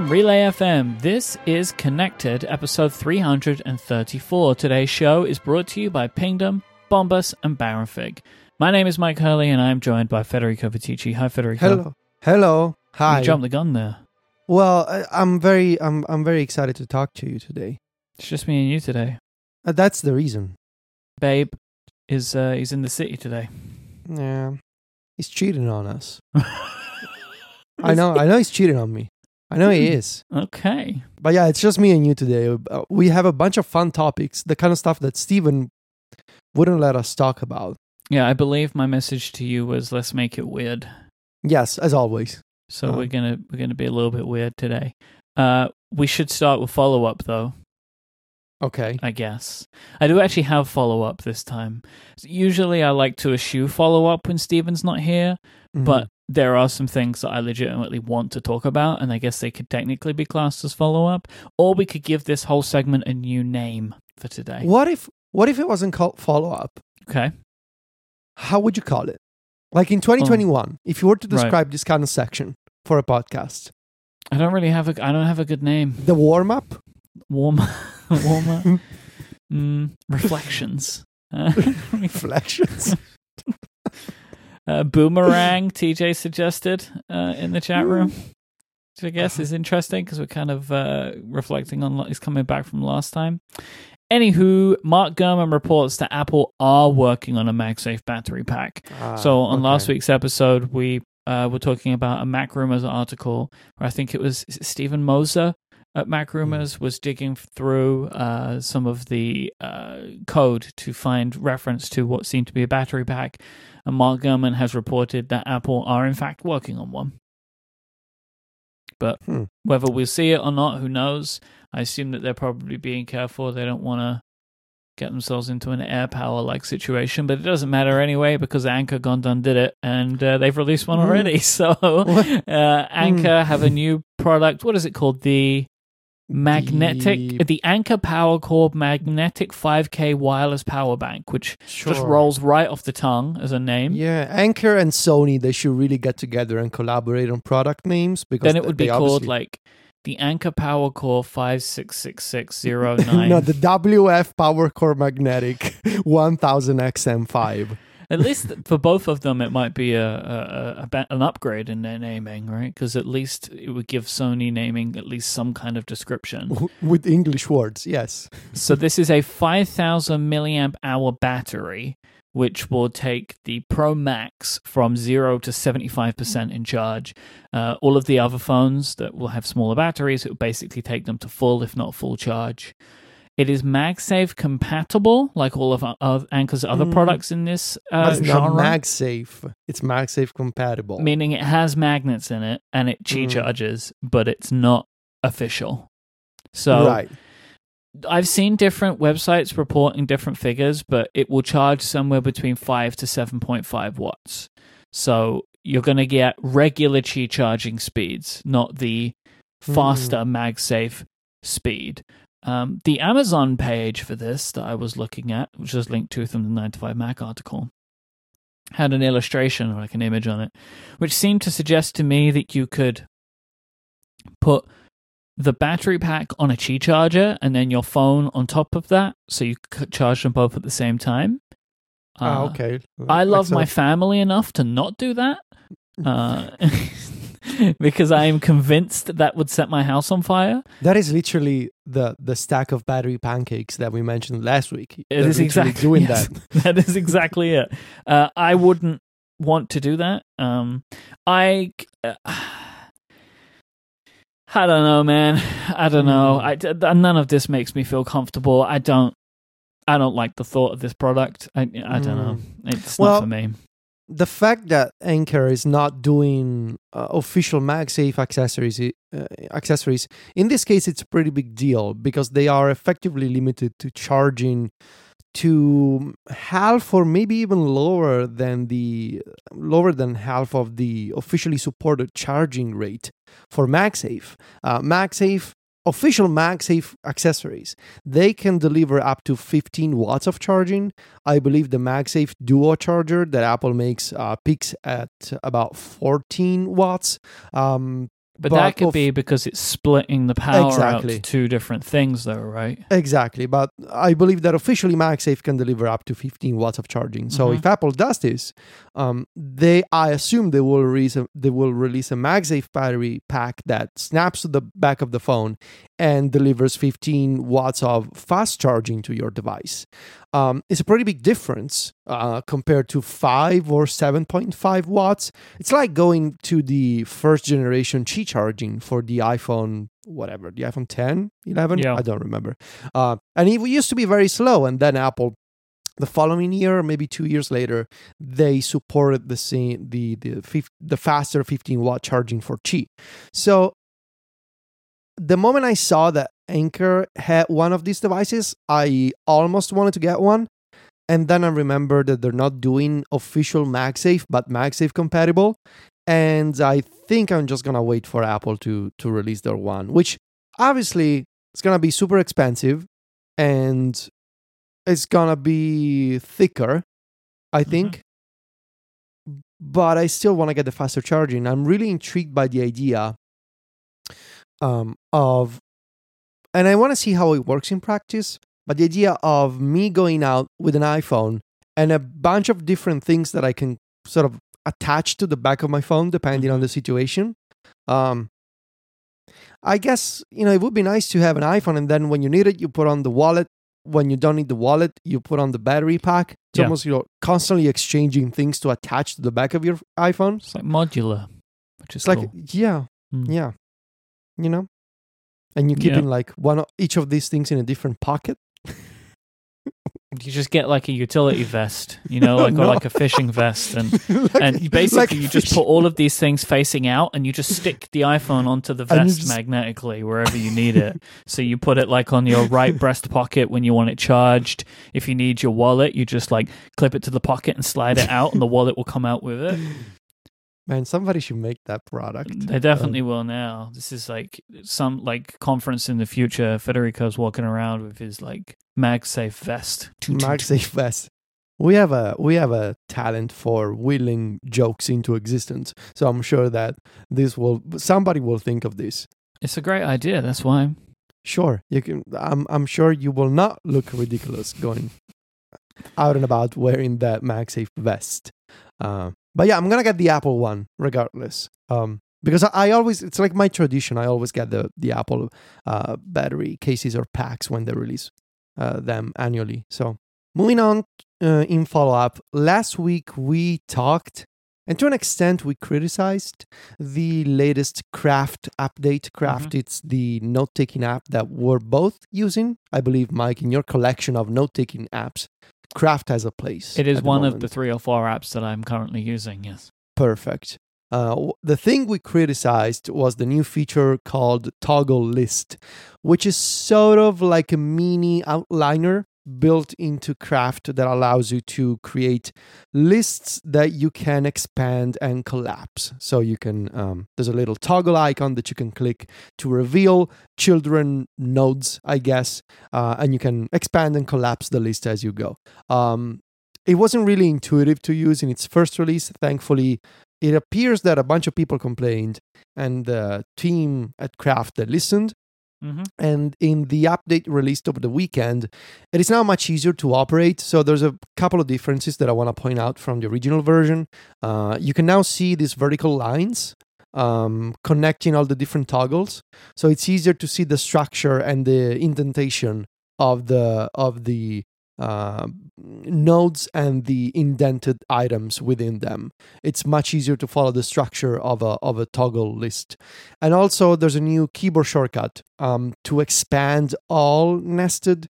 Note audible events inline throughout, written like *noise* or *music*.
from Relay FM. This is Connected, episode 334. Today's show is brought to you by Pingdom, Bombas, and Baronfig. My name is Myke Hurley, and I'm joined by Federico Viticci. Hi, Federico. Hello. Hello. Hi. You jumped the gun there. Well, I, I'm very, I'm, I'm very excited to talk to you today. It's just me and you today. Uh, that's the reason. Babe is uh, he's in the city today. Yeah, he's cheating on us. *laughs* I know, I know, he's cheating on me. I know he is. Okay. But yeah, it's just me and you today. Uh, We have a bunch of fun topics, the kind of stuff that Steven wouldn't let us talk about. Yeah, I believe my message to you was let's make it weird. Yes, as always. So Uh-huh. we're gonna we're gonna be a little bit weird today. Uh, we should start with follow up though. Okay. I guess I do actually have follow up this time. Usually, I like to eschew follow up when Steven's not here, Mhm. but there are some things that I legitimately want to talk about, and I guess they could technically be classed as follow up. Or we could give this whole segment a new name for today. what if, what if it wasn't called follow up? Okay. How would you call it? Like in 2021, if you were to Right. describe this kind of section for a podcast, I don't really have a I don't have a good name. the warm up. Warm warm up. Mm, reflections. *laughs* *laughs* Reflections. Uh, boomerang *laughs* TJ suggested uh, in the chat room. Which I guess is interesting because we're kind of uh, reflecting on he's coming back from last time. Anywho, Mark Gurman reports that Apple are working on a MagSafe battery pack. so on last week's episode, we uh, were talking about a Mac Rumors article where I think it was it Stephen Moser at Mac Rumors was digging through uh, some of the uh, code to find reference to what seemed to be a battery pack. And Mark Gurman has reported that Apple are in fact working on one. But Hmm. whether we'll see it or not, who knows? I assume that they're probably being careful. They don't want to get themselves into an AirPower like situation, but it doesn't matter anyway because Anker Gondon did it and uh, they've released one Mm. already. *laughs* So uh, Anker have a new product. What is it called? The magnetic, The- the, Anker Power Core Magnetic 5K Wireless Power Bank, which just rolls right off the tongue as a name. Yeah, Anker and Sony, they should really get together and collaborate on product names because then it would be called obviously- like the Anker Power Core 566609. *laughs* no, the WF Power Core Magnetic *laughs* 1000 XM5. At least for both of them, it might be a, a, a, an upgrade in their naming, right? Because at least it would give Sony naming at least some kind of description. with English words, yes. *laughs* so this is a 5000 milliamp hour battery, which will take the Pro Max from zero to 75% in charge. Uh, all of the other phones that will have smaller batteries, it will basically take them to full, if not full charge. It is MagSafe compatible, like all of our, of Anker's other Mm. products in this uh, it's not genre. MagSafe. It's MagSafe compatible. meaning it has magnets in it and it Qi Mm. charges, but it's not official. So right. I've seen different websites reporting different figures, but it will charge somewhere between five to seven point five watts. So you're going to get regular Qi charging speeds, not the faster MagSafe speed. Um, the Amazon page for this that I was looking at, which is linked to from the 9 to 5 Mac article, had an illustration or like an image on it, which seemed to suggest to me that you could put the battery pack on a Qi charger and then your phone on top of that, so you could charge them both at the same time. Ah, Uh, okay. I love my family enough to not do that. *laughs* Uh, *laughs* *laughs* because I am convinced that would set my house on fire. That is literally the the stack of battery pancakes that we mentioned last week. It They're is exactly *laughs* doing yes, that. that is exactly it. Uh, I wouldn't want to do that. Um, I. Uh, *sighs* I don't know, man. I don't know. Hmm. I, none of this makes me feel comfortable. I don't. I don't like the thought of this product. I, I don't know. It's Hmm. Well, not for me. The fact that Anker is not doing uh, official MagSafe accessories, uh, accessories in this case, it's a pretty big deal because they are effectively limited to charging to half or maybe even lower than the lower than half of the officially supported charging rate for MagSafe. Uh, MagSafe official MagSafe accessories they can deliver up to 15 watts of charging I believe the MagSafe Duo charger that Apple makes uh, peaks at about 14 watts. Um, But, that could of- be because it's splitting the power Exactly. out to two different things, though, right? Exactly, but I believe that officially MagSafe can deliver up to 15 watts of charging. So Mhm. if Apple does this, um, they I assume they will release a, they will release a MagSafe battery pack that snaps to the back of the phone and delivers 15 watts of fast charging to your device. Um, it's a pretty big difference uh, compared to five or 7.5 watts. It's like going to the first generation Qi charging for the iPhone, whatever, the iPhone 10, 11. Yeah. I don't remember. Uh, and it used to be very slow, and then Apple. The following year, maybe two years later, they supported the the the fif- the faster 15 watt charging for Qi. So the moment I saw that Anker had one of these devices, I almost wanted to get one. And then I remembered that they're not doing official MagSafe, but MagSafe compatible. And I think I'm just gonna wait for Apple to to release their one, which obviously it's gonna be super expensive and it's gonna be thicker, I think. But I still want to get the faster charging. I'm really intrigued by the idea um, of, and I want to see how it works in practice. But the idea of me going out with an iPhone and a bunch of different things that I can sort of attach to the back of my phone, depending on the situation. Um, I guess you know it would be nice to have an iPhone, and then when you need it, you put on the wallet. When you don't need the wallet, you put on the battery pack. It's Yeah. almost you're constantly exchanging things to attach to the back of your iPhone. It's like modular, which is It's like cool. yeah, Mm. yeah, you know, and you Yeah. keeping like one of each of these things in a different pocket. *laughs* You just get like a utility vest, you know, *laughs* like or like a fishing vest, and *laughs* Like- and basically like you just put all of these things facing out, and you just stick the iPhone onto the *laughs* vest just- magnetically wherever you need it. so you put it like on your right breast pocket when you want it charged. If you need your wallet, you just like clip it to the pocket and slide it out, and the wallet will come out with it. Man, somebody should make that product. They definitely will now. This is like some like conference in the future. Federico's walking around with his like MagSafe vest. Um, MagSafe vest. We have a we have a talent for willing jokes into existence. So I'm sure that this will somebody will think of this. It's a great idea. That's why. Sure, you can. I'm I'm sure you will not look ridiculous going out and about wearing that MagSafe vest. Uh, but yeah, I'm gonna get the Apple one regardless. Um, because I, I always it's like my tradition. I always get the the Apple uh, battery cases or packs when they release uh, them annually. So moving on uh, in follow up, last week we talked. And to an extent, we criticized the latest Craft update. Craft, it's the note taking app that we're both using. I believe, Mike, in your collection of note taking apps, Craft has a place. It is one of the three or four apps that I'm currently using. Yes. perfect. Uh, the thing we criticized was the new feature called Toggle List, which is sort of like a mini outliner built into Craft that allows you to create lists that you can expand and collapse. So you can, um, there's a little toggle icon that you can click to reveal children nodes, I guess, uh, and you can expand and collapse the list as you go. Um, it wasn't really intuitive to use in its first release. Thankfully, it appears that a bunch of people complained, and the team at Craft that listened. Mm-hmm. And in the update released over the weekend, it is now much easier to operate. So there's a couple of differences that I want to point out from the original version. Uh, you can now see these vertical lines um, connecting all the different toggles, so it's easier to see the structure and the indentation of the of the uh, nodes and the indented items within them. It's much easier to follow the structure of a of a toggle list. And also, there's a new keyboard shortcut um, to expand all nested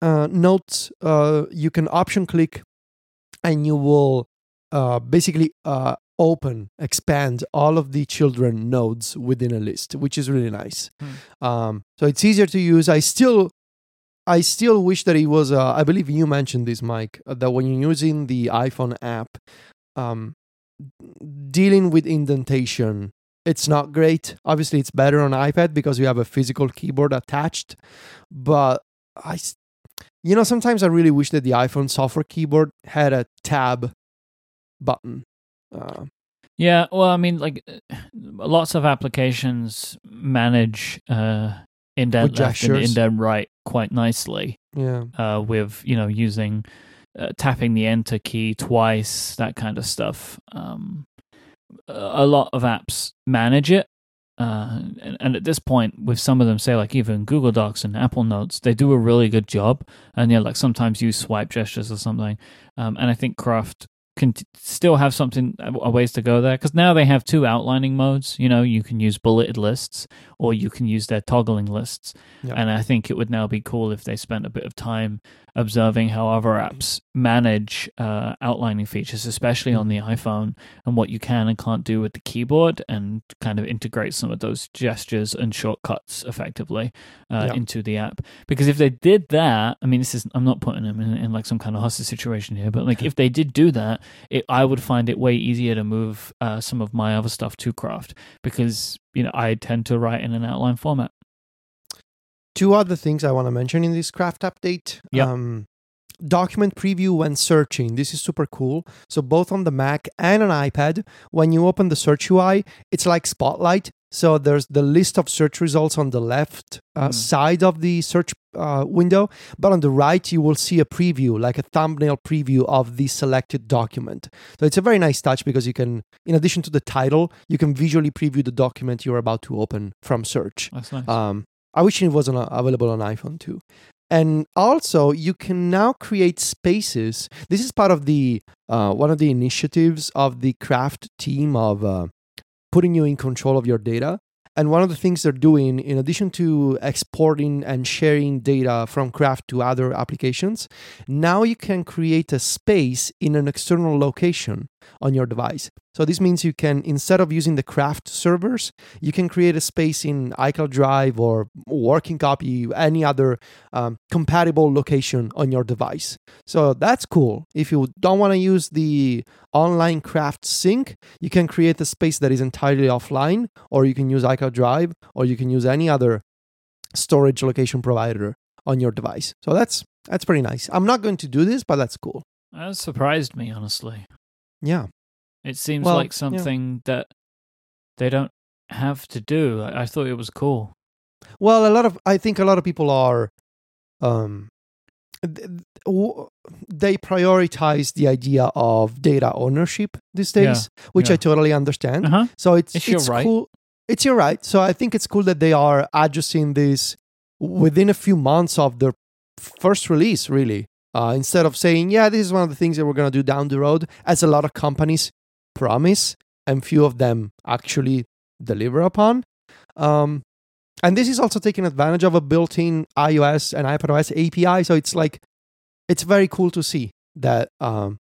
uh, notes. Uh, you can option click, and you will uh, basically uh, open, expand all of the children nodes within a list, which is really nice. Um, so it's easier to use. I still I still wish that it was. Uh, I believe you mentioned this, Mike, uh, that when you're using the iPhone app, um, dealing with indentation, it's not great. Obviously, it's better on iPad because you have a physical keyboard attached. But I, you know, sometimes I really wish that the iPhone software keyboard had a tab button. Uh, Yeah, well, I mean, like uh, lots of applications manage uh, indent With left and indent right quite nicely Yeah. uh, with you know using uh, tapping the enter key twice, that kind of stuff. Um, a a lot of apps manage it. Uh, and, and at this point, with some of them, say like even Google Docs and Apple Notes, they do a really good job. And yeah, like sometimes use swipe gestures or something. Um, and I think Craft can t- still have something a ways to go there because now they have two outlining modes. You know, you can use bulleted lists or you can use their toggling lists. Yeah. And I think it would now be cool if they spent a bit of time observing how other apps manage uh, outlining features, especially on the iPhone, and what you can and can't do with the keyboard, and kind of integrate some of those gestures and shortcuts effectively uh, Yeah. into the app. Because if they did that, I mean, this is I'm not putting them in, in like some kind of hostage situation here, but like if they did do that, it, I would find it way easier to move uh, some of my other stuff to Craft because you know I tend to write in an outline format. Two other things I want to mention in this craft update. Yep. Um, document preview when searching. This is super cool. So both on the Mac and on iPad, when you open the search UI, it's like Spotlight. So there's the list of search results on the left uh, Hmm. side of the search uh, window, but on the right you will see a preview, like a thumbnail preview of the selected document. So it's a very nice touch because you can, in addition to the title, you can visually preview the document you're about to open from search. That's nice. Um, I wish it wasn't uh, available on iPhone too. And also, you can now create spaces. This is part of the uh, one of the initiatives of the Craft team of uh, putting you in control of your data. And one of the things they're doing, in addition to exporting and sharing data from Craft to other applications, now you can create a space in an external location on your device. So this means you can, instead of using the Craft servers, you can create a space in iCloud Drive or Working Copy, any other um, compatible location on your device. So that's cool. If you don't want to use the online Craft sync, you can create a space that is entirely offline, or you can use iCloud Drive, or you can use any other storage location provider on your device. So that's that's pretty nice. I'm not going to do this, but that's cool. that surprised me honestly. Yeah. It seems Well, like yeah. something that they don't have to do. I, I thought it was cool. Well, a lot of I think a lot of people are um th- th- w- they prioritize the idea of data ownership these days, which yeah. I totally understand. Uh huh. So it's It's your it's right. cool. It's your right. So I think it's cool that they are adjusting this within a few months of their first release, really. Uh, instead of saying, yeah, this is one of the things that we're going to do down the road, as a lot of companies promise and few of them actually deliver upon. Um, and this is also taking advantage of a built in iOS and iPadOS API. So it's like, it's very cool to see that um,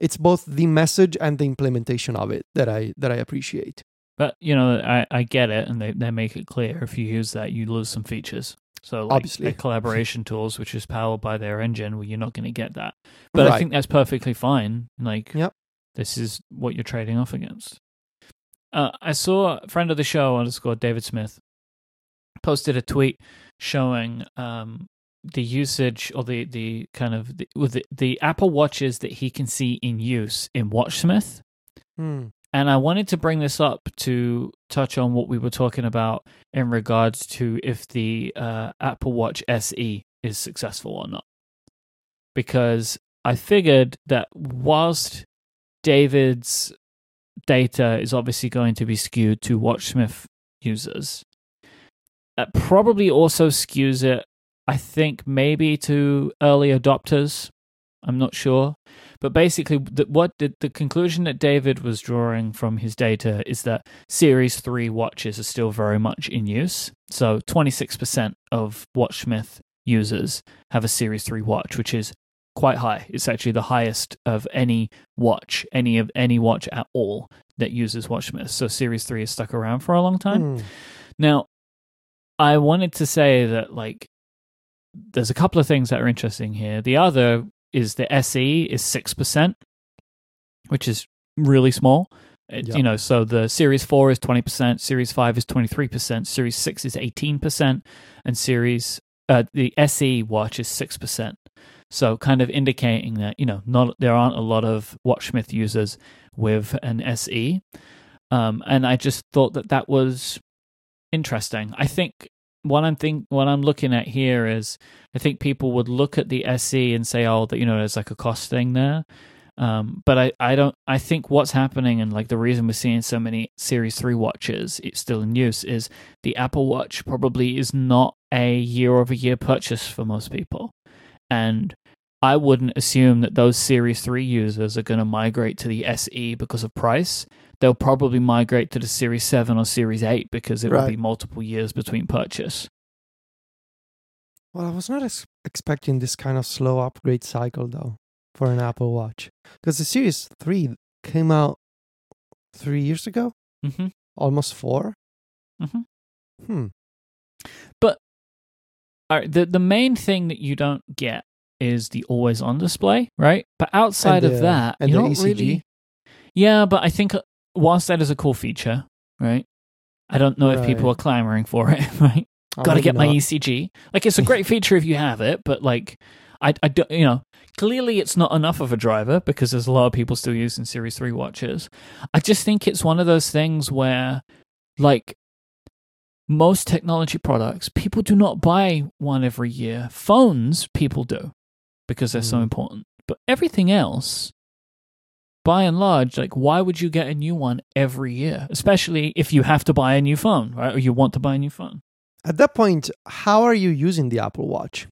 it's both the message and the implementation of it that I that I appreciate. But you know, I, I get it, and they, they make it clear if you use that, you lose some features. So like Obviously. collaboration *laughs* tools, which is powered by their engine, well, you're not going to get that. But I think that's perfectly fine. Like, Yep. This is what you're trading off against. Uh, I saw a friend of the show underscore David Smith posted a tweet showing um, the usage or the the kind of the, with the, the Apple watches that he can see in use in WatchSmith. Hmm. And I wanted to bring this up to touch on what we were talking about in regards to if the uh, Apple Watch SE is successful or not. Because I figured that whilst David's data is obviously going to be skewed to WatchSmith users, that probably also skews it, I think, maybe to early adopters. I'm not sure. But basically, the, what the, the conclusion that David was drawing from his data is that Series 3 watches are still very much in use. So 26% of WatchSmith users have a Series 3 watch, which is quite high. It's actually the highest of any watch, any of any watch at all that uses WatchSmith. So Series 3 is stuck around for a long time. Hmm. Now, I wanted to say that like there's a couple of things that are interesting here. The other is the SE is six percent, which is really small. It- Yeah. You know, so the Series Four is twenty percent, Series Five is twenty three percent, Series Six is eighteen percent, and Series uh, the SE watch is six percent. So kind of indicating that, you know, not there aren't a lot of Watchsmith users with an SE. Um, and I just thought that that was interesting. I think what I'm think what I'm looking at here is I think people would look at the SE and say, oh, that you know, there's like a cost thing there. Um, but I, I don't I think what's happening and like the reason we're seeing so many Series 3 watches it's still in use is the Apple Watch probably is not a year over year purchase for most people. And I wouldn't assume that those Series 3 users are going to migrate to the SE because of price. They'll probably migrate to the Series 7 or Series 8 because it will be multiple years between purchase. Well, I was not ex- expecting this kind of slow upgrade cycle though for an Apple Watch because the Series 3 came out 3 years ago, hmm almost 4. Mhm. Hmm. All right, the the main thing that you don't get is the always on display, right? But outside And of that, and you the don't ECG. really. Yeah, but I think uh, whilst that is a cool feature, right? I don't know if people are clamoring for it, *laughs* right? Oh, Got to get my. ECG. Like it's a great *laughs* feature if you have it, but like I I don't, you know, clearly it's not enough of a driver because there's a lot of people still using Series 3 watches. I just think it's one of those things where like most technology products, people do not buy one every year. Phones, people do because they're so Mm. important. But everything else, by and large, like why would you get a new one every year? Especially if you have to buy a new phone, right? Or you want to buy a new phone. At that point, how are you using the Apple Watch?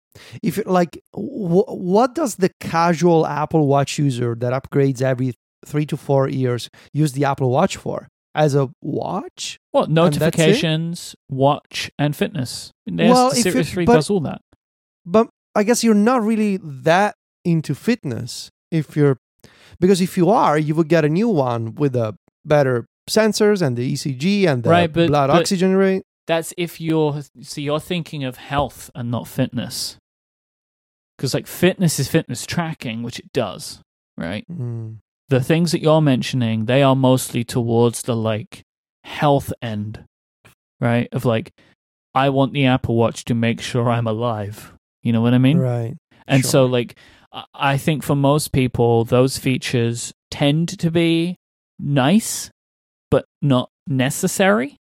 If like, wh- what does the casual Apple Watch user that upgrades every three to four years use the Apple Watch for? As a watch? Well, notifications, watch, and fitness. There's Well, Series it- 3 but- does all that. But I guess you're not really that into fitness if you're because if you are, you would get a new one with a better sensors and the ECG and the Right, but- blood but- oxygen rate. That's if you're so you're thinking of health and not fitness. Because like fitness is fitness tracking, which it does, right? Mm. The things that you're mentioning, they are mostly towards the like health end, right? Of like, I want the Apple Watch to make sure I'm alive. You know what I mean? Right. And Sure. so, like, I- I think for most people, those features tend to be nice, but not necessary.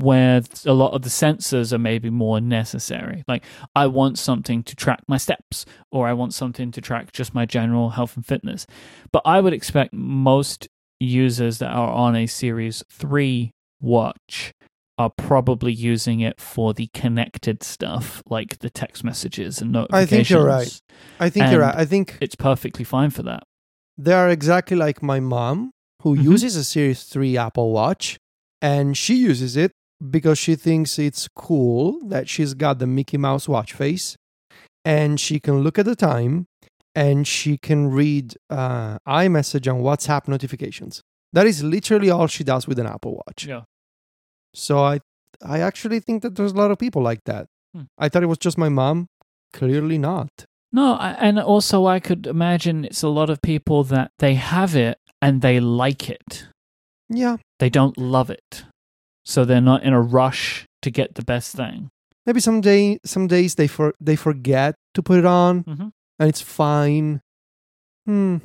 Where a lot of the sensors are maybe more necessary. Like, I want something to track my steps, or I want something to track just my general health and fitness. But I would expect most users that are on a Series 3 watch are probably using it for the connected stuff, like the text messages and notifications. I think you're right. I think you're right. I think It's perfectly fine for that. they are exactly like my mom who Mhm. uses a Series 3 Apple Watch and she uses it because she thinks it's cool that she's got the Mickey Mouse watch face and she can look at the time and she can read uh, iMessage and WhatsApp notifications. That is literally all she does with an Apple Watch. Yeah. So I I actually think that there's a lot of people like that. Hmm. I thought it was just my mom. Clearly not. No, I, and also I could imagine it's a lot of people that they have it and they like it. Yeah. They don't love it. So they're not in a rush to get the best thing. Maybe some day, some days they for they forget to put it on, Mm-hmm. and it's fine. Hmm,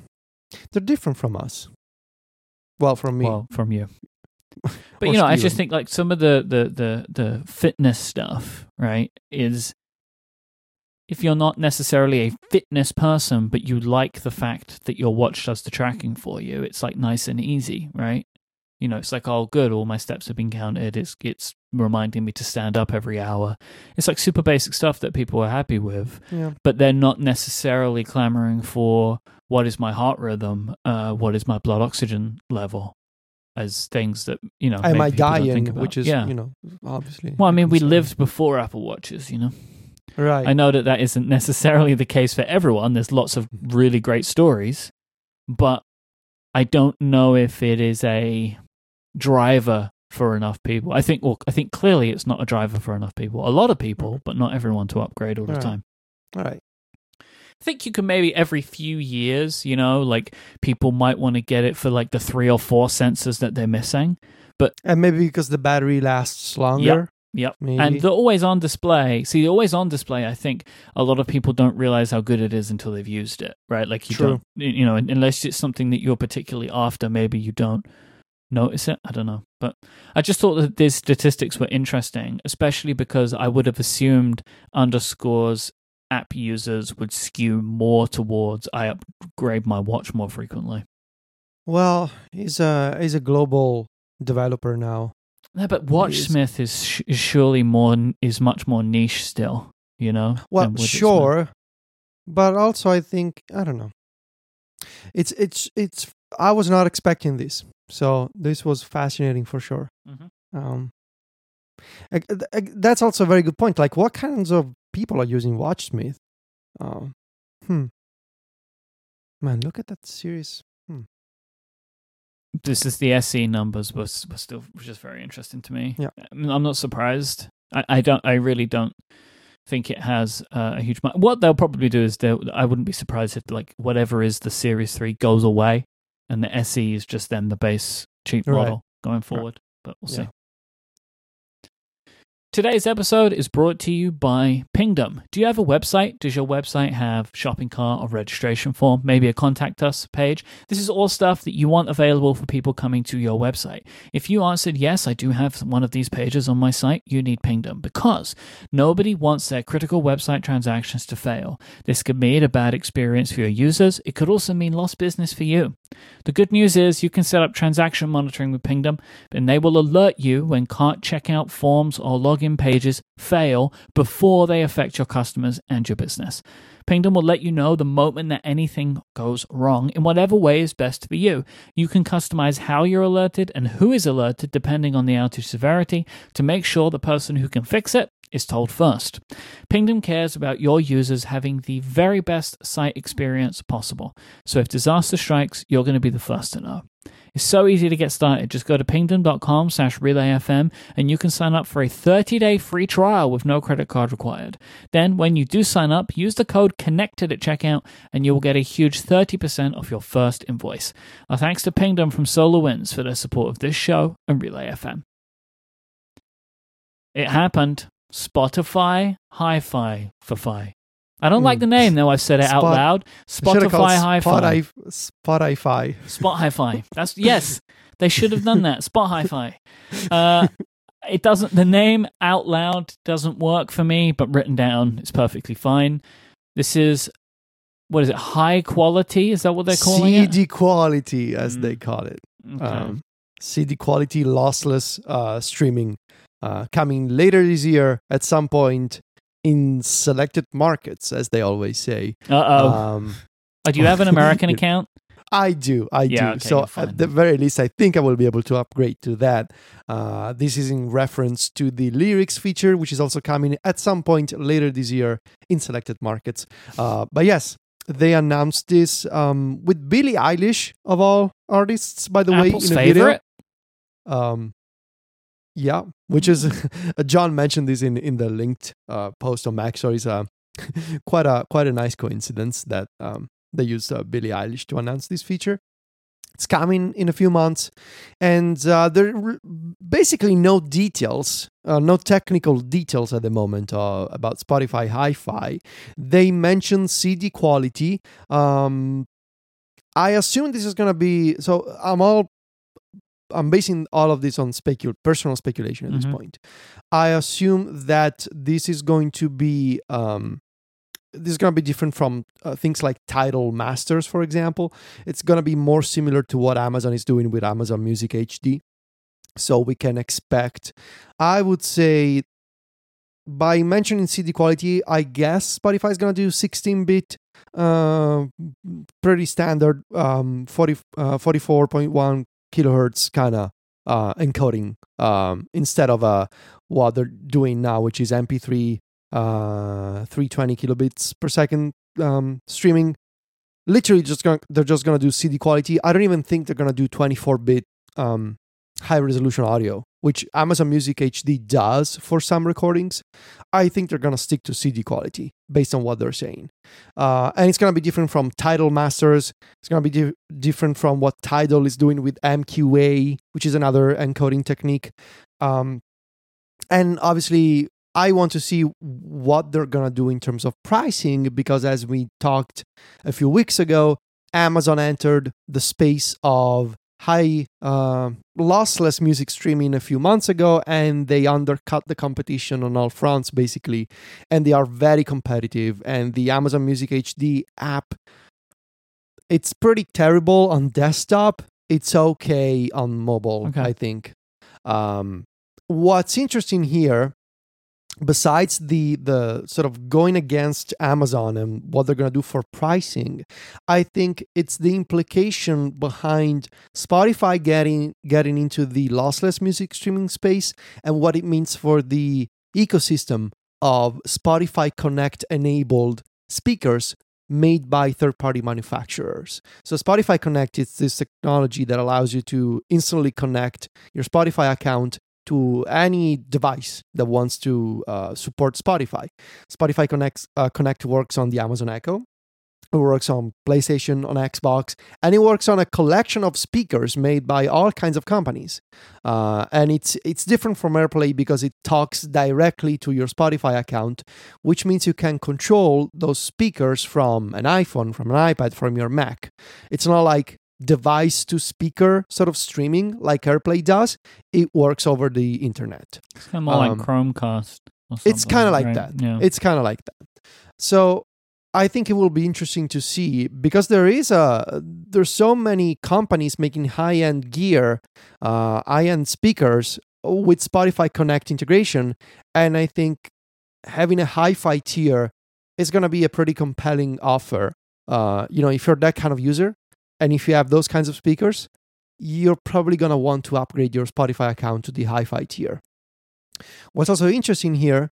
they're different from us. Well, from me. Well, from you. *laughs* But you know, I just think like some of the, the the the fitness stuff, right, is if you're not necessarily a fitness person, but you like the fact that your watch does the tracking for you, it's like nice and easy, right? You know, it's like, oh, good, all my steps have been counted. It's it's reminding me to stand up every hour. It's like super basic stuff that people are happy with, yeah, but they're not necessarily clamoring for what is my heart rhythm, uh, what is my blood oxygen level, as things that you know. am I dying? Which is, yeah. you know, obviously. Well, I mean, we lived before Apple Watches, you know. right. I know that that isn't necessarily the case for everyone. There's lots of really great stories, but I don't know if it is a driver for enough people. I think, well, I think clearly it's not a driver for enough people. A lot of people, mm-hmm. but not everyone to upgrade all the Right. time. All right. I think you can maybe every few years, you know, like people might want to get it for like the three or four sensors that they're missing. But and maybe because the battery lasts longer. Yep. Maybe. And the always on display. See, the always on display. I think a lot of people don't realize how good it is until they've used it, right? Like you True. don't, you know, unless it's something that you're particularly after, maybe you don't notice it. I don't know, but I just thought that these statistics were interesting, especially because I would have assumed underscores app users would skew more towards I upgrade my watch more frequently. well, he's a he's a global developer now. Yeah, but. WatchSmith is, is surely more is much more niche still. You know. Well, sure, but also I think I don't know. It's it's it's. I was not expecting this, so this was fascinating for sure. Mhm. Um, that's also a very good point. Like, what kinds of people are using WatchSmith? Um, hmm. Man, look at that series. Hmm. This is the SE numbers was was still was just very interesting to me. Yeah. Mean, I'm not surprised. I, I don't. I really don't think it has uh, a huge. What they'll probably do is they. I wouldn't be surprised if like whatever is the Series Three goes away, and the SE is just then the base cheap Right. model going forward. But we'll Yeah. see. Today's episode is brought to you by Pingdom. Do you have a website? Does your website have shopping cart or registration form? Maybe a contact us page? This is all stuff that you want available for people coming to your website. If you answered yes, I do have one of these pages on my site, you need Pingdom because nobody wants their critical website transactions to fail. This could mean a bad experience for your users. It could also mean lost business for you. The good news is you can set up transaction monitoring with Pingdom, and they will alert you when cart checkout forms or login pages fail before they affect your customers and your business. Pingdom will let you know the moment that anything goes wrong in whatever way is best for you. You can customize how you're alerted and who is alerted depending on the outage severity to make sure the person who can fix it is told first. Pingdom cares about your users having the very best site experience possible. So if disaster strikes, you're going to be the first to know. It's so easy to get started. Just go to pingdom.com slash relayfm and you can sign up for a 30-day free trial with no credit card required. Then when you do sign up, use the code CONNECTED at checkout and you will get a huge 30% off your first invoice. Our thanks to Pingdom from SolarWinds for their support of this show and Relay FM. It happened. Spotify Hi-Fi for Fi. I don't like Hmm. the name though. I've said it out loud. Should have called Spotify Hi-Fi. Spotify. Spotify. Spot Hi-Fi. That's yes. They should have done that. Spot Hi-Fi. Uh, it doesn't. The name out loud doesn't work for me, but written down is perfectly fine. This is what is it? High quality? Is that what they're calling CD quality, as Mm. they call it. it? Okay. um, CD quality lossless uh, streaming uh, coming later this year at some point in selected markets, as they always say. Uh oh. Um, oh, do you have an American *laughs* account? I do, I Yeah, do. okay, so at the very least, I think I will be able to upgrade to that. Uh, this is in reference to the lyrics feature, which is also coming at some point later this year in selected markets. Uh, but yes, they announced this um, with Billie Eilish of all artists, by the Apple's way, in a video. Um, yeah, which is *laughs* John mentioned this in in the linked uh, post on Mac Stories. Uh, *laughs* quite a quite a nice coincidence that um, they used uh, Billie Eilish to announce this feature. It's coming in a few months, and uh, there are basically no details, uh, no technical details at the moment uh, about Spotify Hi-Fi. They mention CD quality. Um, I assume this is gonna be so. I'm all I'm basing all of this on specul personal speculation at Mhm. this point. I assume that this is going to be um, this is going to be different from uh, things like Tidal Masters, for example. It's going to be more similar to what Amazon is doing with Amazon Music HD. So we can expect, I would say, by mentioning CD quality, I guess Spotify is going to do 16 bit, uh, pretty standard um, 40, uh, 44.1 kilohertz kind of uh, encoding um, instead of uh, what they're doing now, which is MP3 uh, 320 kilobits per second um, streaming. Literally, just gonna, they're just gonna do CD quality. I don't even think they're gonna do 24 bit um, high resolution audio, which Amazon Music HD does for some recordings. I think they're gonna stick to CD quality based on what they're saying, uh, and it's gonna be different from Tidal Masters. It's gonna be di- different from what Tidal is doing with MQA, which is another encoding technique. Um, and obviously I want to see what they're gonna do in terms of pricing because as we talked a few weeks ago, Amazon entered the space of high uh, lossless music streaming a few months ago and they undercut the competition on all fronts basically. And they are very competitive and the amazon music hd app it's pretty terrible on desktop. It's okay on mobile Okay. i think. Um, what's interesting here besides the the sort of going against amazon and what they're going to do for pricing i think it's the implication behind spotify getting getting into the lossless music streaming space and what it means for the ecosystem of spotify connect enabled speakers made by third party manufacturers. So spotify connect is this technology that allows you to instantly connect your spotify account to any device that wants to uh, support Spotify. Spotify connects uh, Connect works on the Amazon Echo. It works on PlayStation, on Xbox, and it works on a collection of speakers made by all kinds of companies. Uh, and it's it's different from AirPlay because it talks directly to your Spotify account, which means you can control those speakers from an iPhone, from an iPad, from your Mac. It's not like device to speaker sort of streaming like AirPlay does. It works over the internet. It's kind of more Um, like Chromecast. Or It's kind of like right? that. Yeah. It's kind of like that. So I think it will be interesting to see because there is a there's so many companies making high end gear, uh, high end speakers with Spotify Connect integration, and I think having a hi-fi tier is going to be a pretty compelling offer. Uh, you know, if you're that kind of user, and if you have those kinds of speakers, you're probably going to want to upgrade your Spotify account to the hi-fi tier. What's also interesting here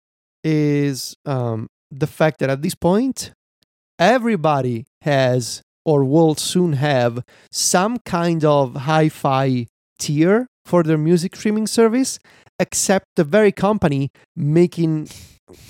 is um, the fact that at this point, everybody has or will soon have some kind of hi fi tier for their music streaming service, except the very company making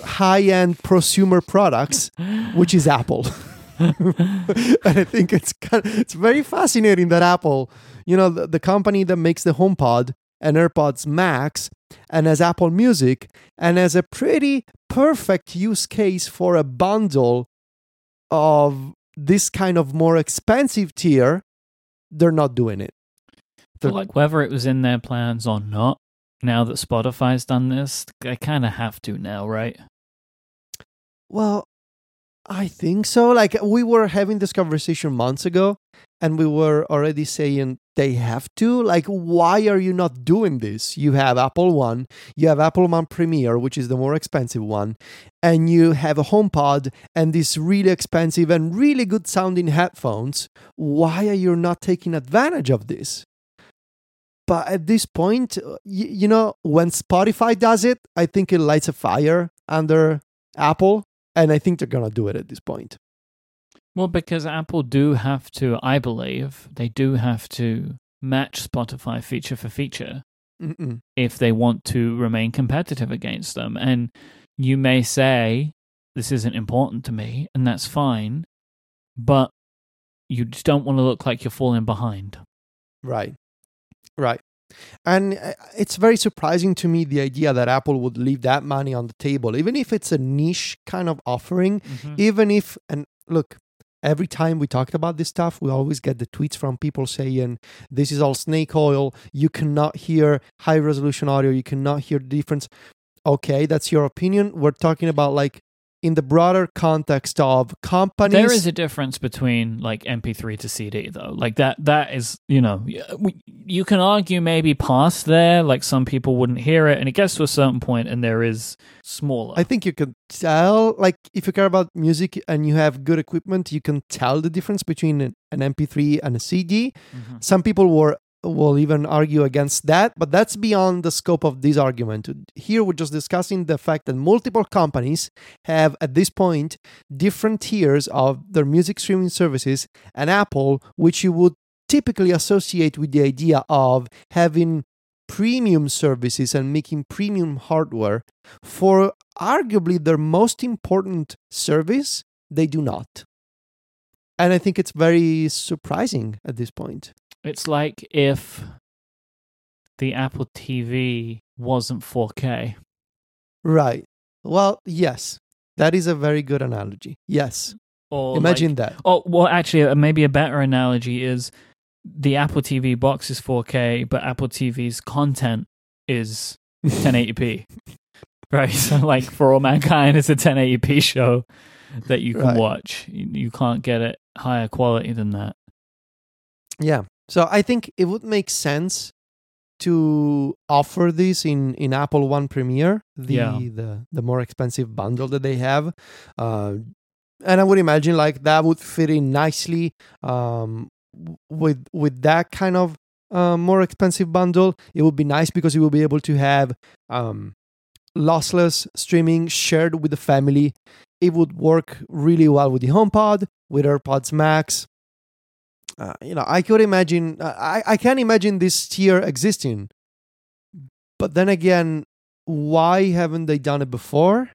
high end prosumer products, which is Apple. *laughs* *laughs* and I think it's kind of, it's very fascinating that Apple, you know, the, the company that makes the HomePod and AirPods Max and has Apple Music and has a pretty perfect use case for a bundle of this kind of more expensive tier, they're not doing it. But like whether it was in their plans or not, now that Spotify's done this, they kind of have to now, right? Well, I think so. Like we were having this conversation months ago, and we were already saying they have to. Like, why are you not doing this? You have Apple One, you have Apple One Premier, which is the more expensive one, and you have a HomePod and these really expensive and really good sounding headphones. Why are you not taking advantage of this? But at this point, uh, y- you know, when Spotify does it, I think it lights a fire under Apple and I think they're gonna do it at this point. Well, because Apple do have to, I believe, they do have to match Spotify feature for feature Mm-mm. if they want to remain competitive against them. And you may say, this isn't important to me, and that's fine, but you just don't want to look like you're falling behind. Right, right, and uh, it's very surprising to me the idea that Apple would leave that money on the table, even if it's a niche kind of offering. Even if, and look, every time we talked about this stuff, we always get the tweets from people saying this is all snake oil. You cannot hear high resolution audio. You cannot hear the difference. Okay, that's your opinion. We're talking about like in the broader context of companies. There is a difference between like MP3 to CD though. Like that that is, you know, you can argue maybe past there like some people wouldn't hear it and it gets to a certain point and there is smaller. I think you can tell, like, if you care about music and you have good equipment, you can tell the difference between an an MP3 and a CD. Mhm. Some people were will even argue against that, but that's beyond the scope of this argument. Here we're just discussing the fact that multiple companies have at this point different tiers of their music streaming services, and Apple, which you would typically associate with the idea of having premium services and making premium hardware for arguably their most important service, they do not. And I think it's very surprising at this point. It's like if the Apple TV wasn't 4K Right. Well, yes. That is a very good analogy. Yes. Or Imagine like- that. Oh well, actually, uh, maybe a better analogy is the Apple TV box is 4K, but Apple TV's content is 1080p. *laughs* right. So, like, For All Mankind is a 1080p show that you can Right. watch. You, you can't get it higher quality than that. Yeah. So I think it would make sense to offer this in, in Apple One Premier, the, Yeah. the the more expensive bundle that they have. Uh, and I would imagine like that would fit in nicely um, with with that kind of uh, more expensive bundle. It would be nice because you will be able to have um, lossless streaming shared with the family. It would work really well with the HomePod, with AirPods Max, uh, you know, I could imagine, uh, I, I can imagine this tier existing. But then again, why haven't they done it before?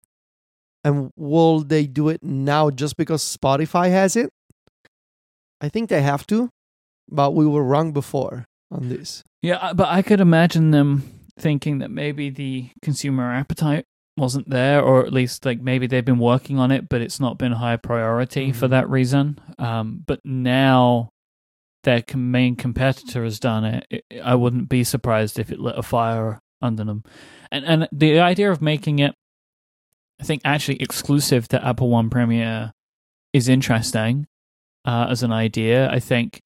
And will they do it now just because Spotify has it? I think they have to, but we were wrong before on this. Yeah, but I could imagine them thinking that maybe the consumer appetite wasn't there, or at least like maybe they've been working on it, but it's not been high priority for Mhm. that reason. Um, but now their main competitor has done it. I wouldn't be surprised if it lit a fire under them. And and the idea of making it, I think, actually exclusive to Apple One Premier is interesting uh, as an idea. I think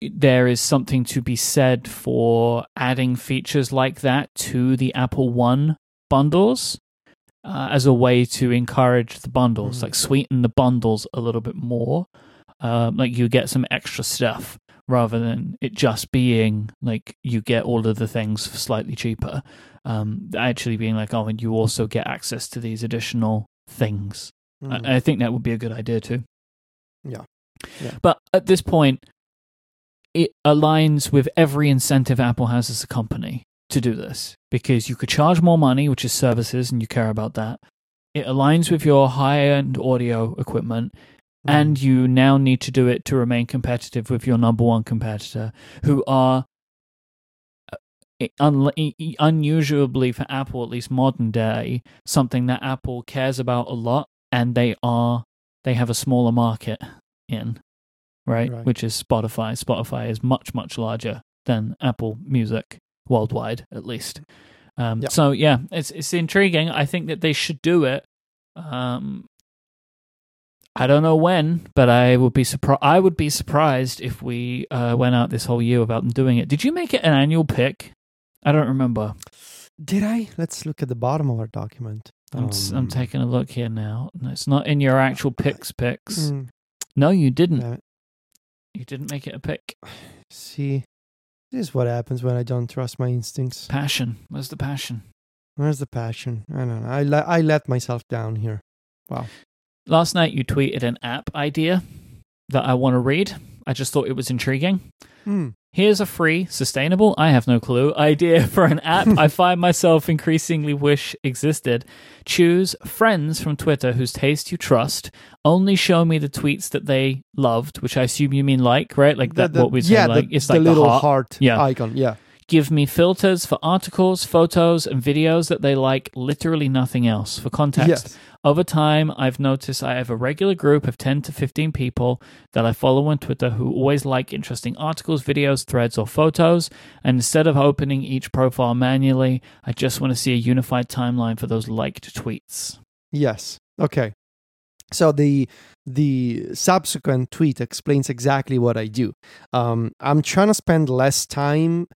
there is something to be said for adding features like that to the Apple One bundles uh, as a way to encourage the bundles, Mhm. like sweeten the bundles a little bit more. Um, like you get some extra stuff rather than it just being like you get all of the things for slightly cheaper. Um, actually being like, oh, and you also get access to these additional things. Mhm. I, I think that would be a good idea too. Yeah. Yeah. But at this point, it aligns with every incentive Apple has as a company to do this because you could charge more money, which is services, and you care about that. It aligns with your high end audio equipment, and you now need to do it to remain competitive with your number one competitor, who are uh, un- unusually for Apple, at least modern day, something that Apple cares about a lot, and they are they have a smaller market in, right? Right. Which is Spotify. Spotify is much much larger than Apple Music worldwide, at least. Um, Yeah. So yeah, it's it's intriguing. I think that they should do it. Um, I don't know when, but I would be surprised. I would be surprised if we uh, went out this whole year without them doing it. Did you make it an annual pick? I don't remember. Did I? Let's look at the bottom of our document. I'm, Um, taking a look here now. No, It's not in your actual picks. Picks. mm, No, you didn't. it. You didn't make it a pick. See, this is what happens when I don't trust my instincts. Passion. Where's the passion? Where's the passion? I don't know. I, le- I let myself down here. Last night you tweeted an app idea that I want to read. I just thought it was intriguing. Hmm. Here's a free, sustainable, I have no clue, idea *laughs* for an app I find myself increasingly wish existed. Choose friends from Twitter whose taste you trust. Only show me the tweets that they loved, which I assume you mean like, right? Like The- that, the- what we say, yeah, like the, it's the like little the heart. heart, Yeah. icon. Yeah. Give me filters for articles, photos, and videos that they like, literally nothing else. For context, Yes. Over time, I've noticed I have a regular group of 10 to 15 people that I follow on Twitter who always like interesting articles, videos, threads, or photos. And instead of opening each profile manually, I just want to see a unified timeline for those liked tweets. Yes. Okay. So the the subsequent tweet explains exactly what I do. Um, I'm trying to spend less time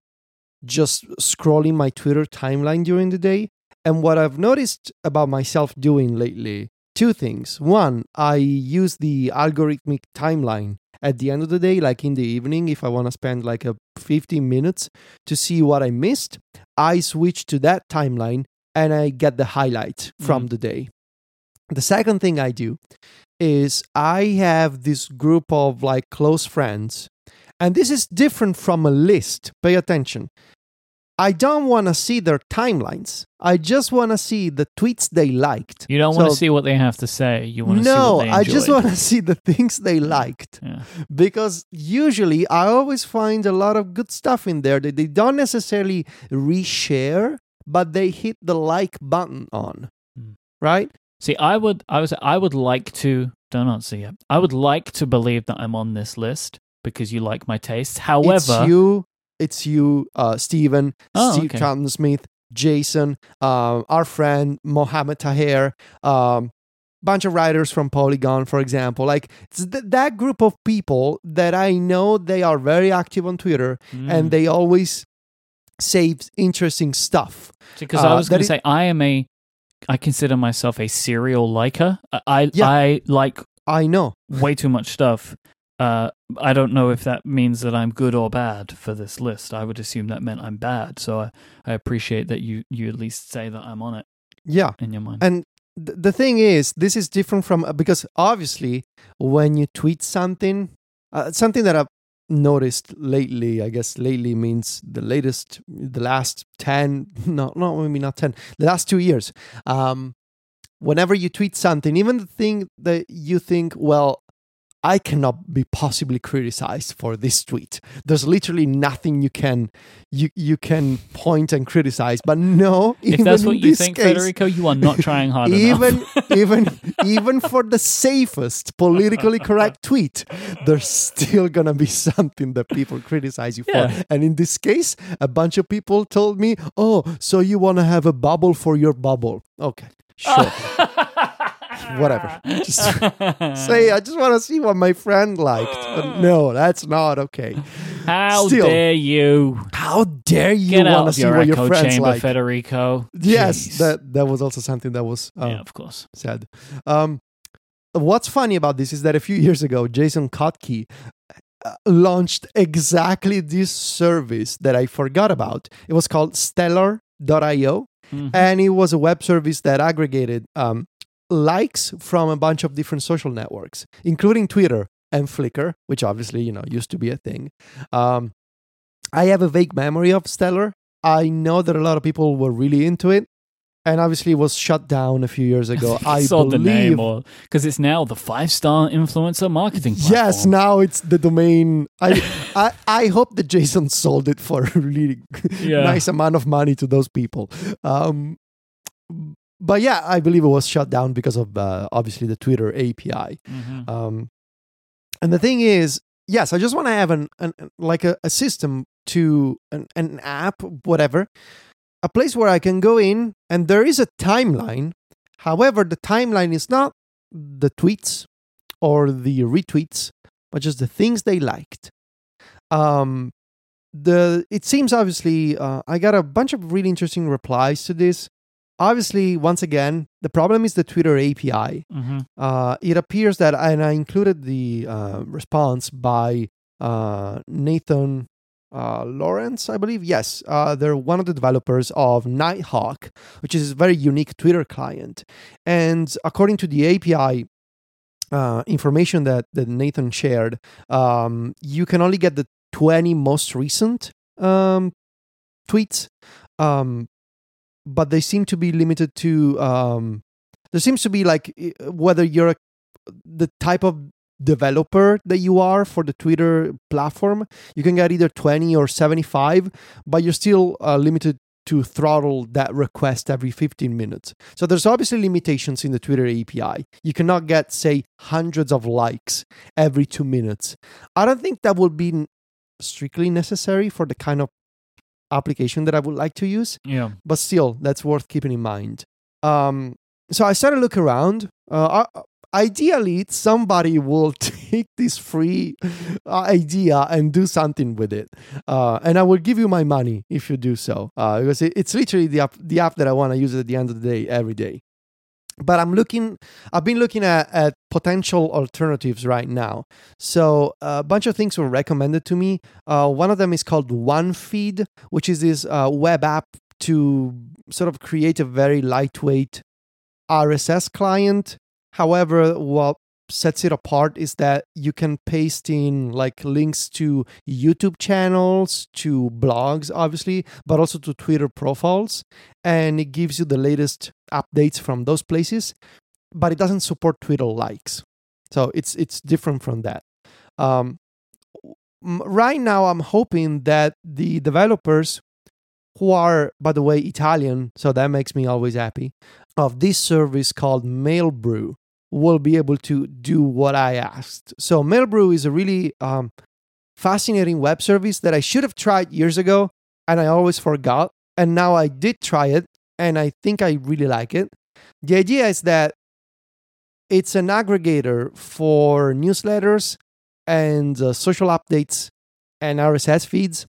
just scrolling my Twitter timeline during the day. And what I've noticed about myself doing lately, two things. One, I use the algorithmic timeline at the end of the day, like in the evening, if I want to spend like a 15 minutes to see what I missed, I switch to that timeline and I get the highlight from mm-hmm. the day. The second thing I do is I have this group of like close friends, and this is different from a list. Pay attention. I don't want to see their timelines. I just want to see the tweets they liked. You don't want to see what they have to say. You want to see no, what they I just want to see the things they liked Yeah. because usually I always find a lot of good stuff in there that they don't necessarily reshare, but they hit the like button on, Mm. right? See, I would, I was, I would like to. Don't answer yet. I would like to believe that I'm on this list because you like my tastes. However, it's you, it's you, uh, Steven, Oh, Steve okay. Troughton Smith, Jason, um, our friend Mohammed Taher, um, bunch of writers from Polygon, for example. Like it's th- that group of people that I know they are very active on Twitter Mm. and they always say interesting stuff. because uh, I was going to say I am a, I consider myself a serial liker. I, I, Yeah. I like I know. way too much stuff. Uh, I don't know if that means that I'm good or bad for this list. I would assume that meant I'm bad. So I, I appreciate that you, you at least say that I'm on it Yeah. in your mind. And th- the thing is, this is different from uh, because obviously when you tweet something, uh, something that I've noticed lately, I guess lately means the latest, the last 10, *laughs* no, no, maybe not 10, the last two years. Um, whenever you tweet something, even the thing that you think, well, I cannot be possibly criticized for this tweet. There's literally nothing you can you you can point and criticize. But no, if even that's in what you think, case, Federico, you are not trying hard *laughs* even enough. *laughs* even even for the safest politically correct tweet there's still gonna be something that people criticize you Yeah. for and in this case a bunch of people told me oh so you want to have a bubble for your bubble okay sure *laughs* *laughs* Whatever. Just say i just want to see what my friend liked but no that's not okay How Still. dare you how dare you want to see your what your friends chamber, like Federico? yes Jeez. that that was also something that was um, yeah, of course. said. Um, what's funny about this is that a few years ago, Jason Kottke uh, launched exactly this service that I forgot about. It was called Stellar.io, Mhm. and it was a web service that aggregated um, likes from a bunch of different social networks, including Twitter and Flickr, which obviously you know used to be a thing. Um, I have a vague memory of Stellar. I know that a lot of people were really into it, and obviously it was shut down a few years ago. *laughs* I sold believe. the name because it's now the five star influencer marketing platform. Yes, now it's the domain. I, *laughs* I I hope that Jason sold it for a really Yeah. nice amount of money to those people. Um, but yeah, I believe it was shut down because of uh, obviously the Twitter API. Mhm. Um, and the thing is, yes, I just want to have an, an like a, a system to an, an app, whatever, a place where I can go in and there is a timeline. However, the timeline is not the tweets or the retweets, but just the things they liked. Um, the it seems obviously uh, I got a bunch of really interesting replies to this. Obviously, once again, the problem is the Twitter API Mhm. uh, it appears that, and I included the uh, response by uh, Nathan uh, Lawrence, I believe. Yes, uh, they're one of the developers of Nighthawk, which is a very unique Twitter client. And according to the API uh, information that, that Nathan shared, um, you can only get the 20 most recent um, tweets. Um, but they seem to be limited to um, there seems to be like whether you're a, the type of developer that you are for the Twitter platform, you can get either 20 or 75, but you're still uh, limited to throttle that request every 15 minutes. So there's obviously limitations in the Twitter API. You cannot get, say, hundreds of likes every two minutes. I don't think that would be strictly necessary for the kind of application that I would like to use Yeah. but still that's worth keeping in mind. Um so i started to look around. Uh, ideally somebody will *laughs* take this free uh, idea and do something with it. Uh, and i will give you my money if you do so. Uh, because it, it's literally the app, the app that i want to use at the end of the day every day but i'm looking i've been looking at, at potential alternatives right now so a bunch of things were recommended to me uh, one of them is called 1Feed, which is this uh, web app to sort of create a very lightweight RSS client. However, what sets it apart is that you can paste in like links to YouTube channels, to blogs, obviously, but also to Twitter profiles. And it gives you the latest updates from those places, but it doesn't support Twitter likes. So it's it's different from that. Um, right now i'm hoping that the developers who are, by the way, Italian, so that makes me always happy, of this service called Mailbrew will be able to do what I asked. So Mailbrew is a really um, fascinating web service that I should have tried years ago and I always forgot. And now I did try it and I think I really like it. The idea is that it's an aggregator for newsletters and uh, social updates and RSS feeds.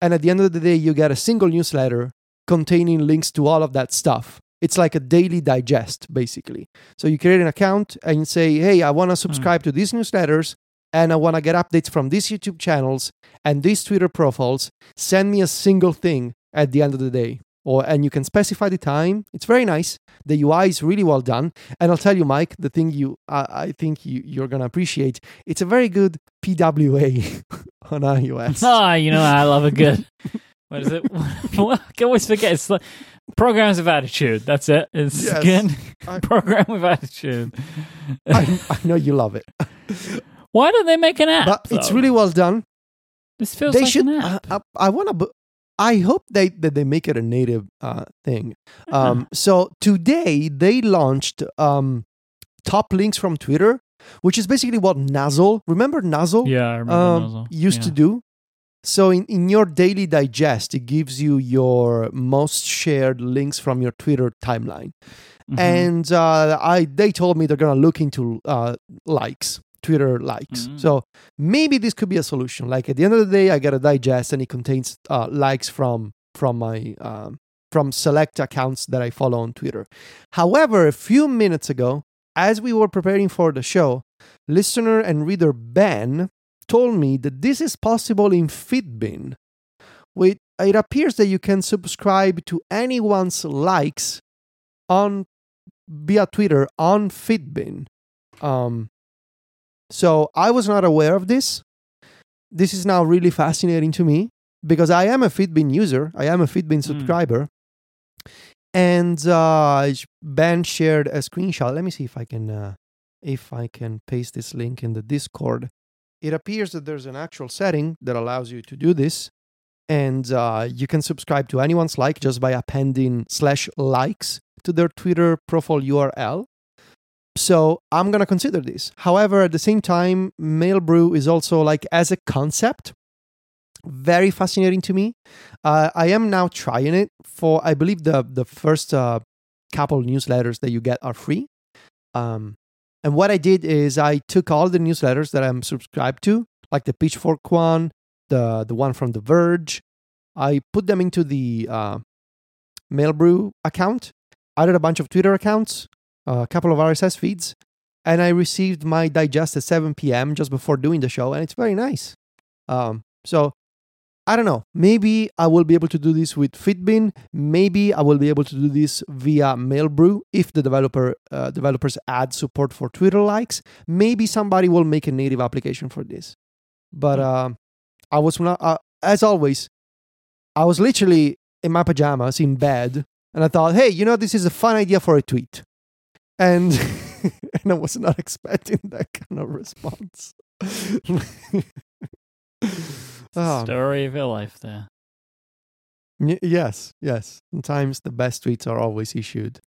And at the end of the day, you get a single newsletter containing links to all of that stuff. It's like a daily digest, basically. So you create an account and you say, hey, I want to subscribe mm. to these newsletters and I want to get updates from these YouTube channels and these Twitter profiles. Send me a single thing at the end of the day or and you can specify the time. It's very nice. The UI is really well done, and I'll tell you, Myke, the thing you uh, I think you you're gonna appreciate. It's a very good PWA *laughs* on iOS. Ah, oh, you know I love a good. what is it? *laughs* *laughs* I can always forget. It's like programs of attitude. That's it. It's yes, good. I, *laughs* program with attitude. I, I, know you love it. *laughs* Why don't they make an app? But it's really well done. This feels they like should, an app. I, I want to. I hope they that they make it a native uh, thing. Um, so today they launched um, top links from Twitter, which is basically what Nuzzle. Remember Nuzzle? Yeah, I remember um, Nuzzle. Used yeah. to do. So in, in your daily digest, it gives you your most shared links from your Twitter timeline. Mm-hmm. And uh, I they told me they're gonna look into uh, likes. Twitter likes. Mm-hmm. So maybe this could be a solution. Like at the end of the day, I get a digest and it contains uh, likes from from my um, from select accounts that I follow on Twitter. However, a few minutes ago, as we were preparing for the show, listener and reader Ben told me that this is possible in Feedbin. With it appears that you can subscribe to anyone's likes on via Twitter on Feedbin. Um, so I was not aware of this. This is now really fascinating to me because I am a Feedbin user. I am a Feedbin hmm. subscriber. Mm. And uh, Ben shared a screenshot. Let me see if I can uh, if I can paste this link in the Discord. It appears that there's an actual setting that allows you to do this, and uh, you can subscribe to anyone's like just by appending slash likes to their Twitter profile URL. So I'm going to consider this. However, at the same time, Mailbrew is also like as a concept, very fascinating to me. Uh, I am now trying it for, I believe the, the first uh, couple newsletters that you get are free. Um, and what I did is I took all the newsletters that I'm subscribed to, like the Pitchfork one, the, the one from The Verge. I put them into the uh, Mailbrew account, added a bunch of Twitter accounts, a couple of RSS feeds, and I received my digest at 7 p.m. just before doing the show, and it's very nice. Um, so I don't know. Maybe I will be able to do this with Feedbin. Maybe I will be able to do this via Mailbrew if the developer uh, developers add support for Twitter likes. Maybe somebody will make a native application for this. But uh, I was not, uh, as always, I was literally in my pajamas in bed, and I thought, hey, you know, this is a fun idea for a tweet and *laughs* and I was not *laughs* expecting that kind of response. *laughs* oh. Story of your life there. Y- yes, yes. Sometimes the best tweets are always issued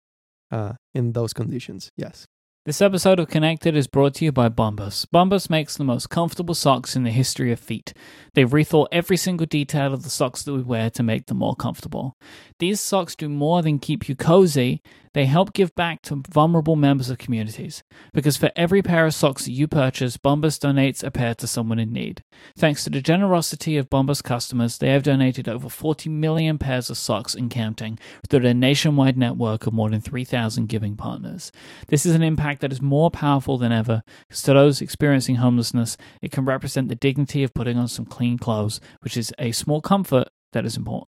uh, in those conditions. Yes. This episode of Connected is brought to you by Bombas. Bombas makes the most comfortable socks in the history of feet. They've rethought every single detail of the socks that we wear to make them more comfortable. These socks do more than keep you cozy, they help give back to vulnerable members of communities. Because for every pair of socks you purchase, Bombas donates a pair to someone in need. Thanks to the generosity of Bombas customers, they have donated over 40 million pairs of socks and counting through their nationwide network of more than 3,000 giving partners. This is an impact that is more powerful than ever, because to those experiencing homelessness, it can represent the dignity of putting on some clean clothes, which is a small comfort that is important.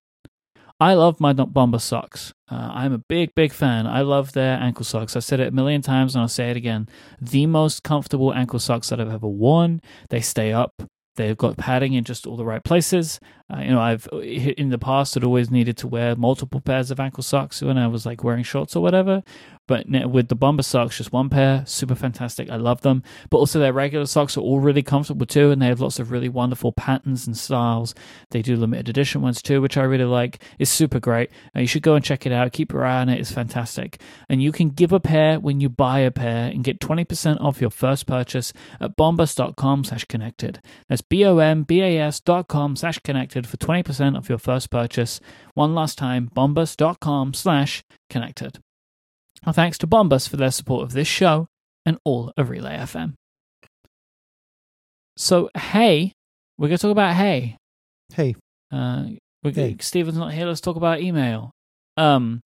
I love my Bombas socks. Uh, I'm a big, big fan. I love their ankle socks. I've said it a million times and I'll say it again. The most comfortable ankle socks that I've ever worn. They stay up. They've got padding in just all the right places. Uh, you know, I've in the past had always needed to wear multiple pairs of ankle socks when I was like wearing shorts or whatever. But with the Bombas socks, just one pair, super fantastic. I love them. But also their regular socks are all really comfortable too, and they have lots of really wonderful patterns and styles. They do limited edition ones too, which I really like. It's super great. Uh, you should go and check it out. Keep your eye on it. It's fantastic. And you can give a pair when you buy a pair and get 20% off your first purchase at bombas.com slash connected. That's B-O-M-B-A-S dot com slash connected for 20% off your first purchase. One last time, bombas.com slash connected. Our thanks to Bombas for their support of this show and all of Relay FM. So, hey, we're going to talk about hey. Hey. Uh, we're hey. Steven's not here. Let's talk about email. Um,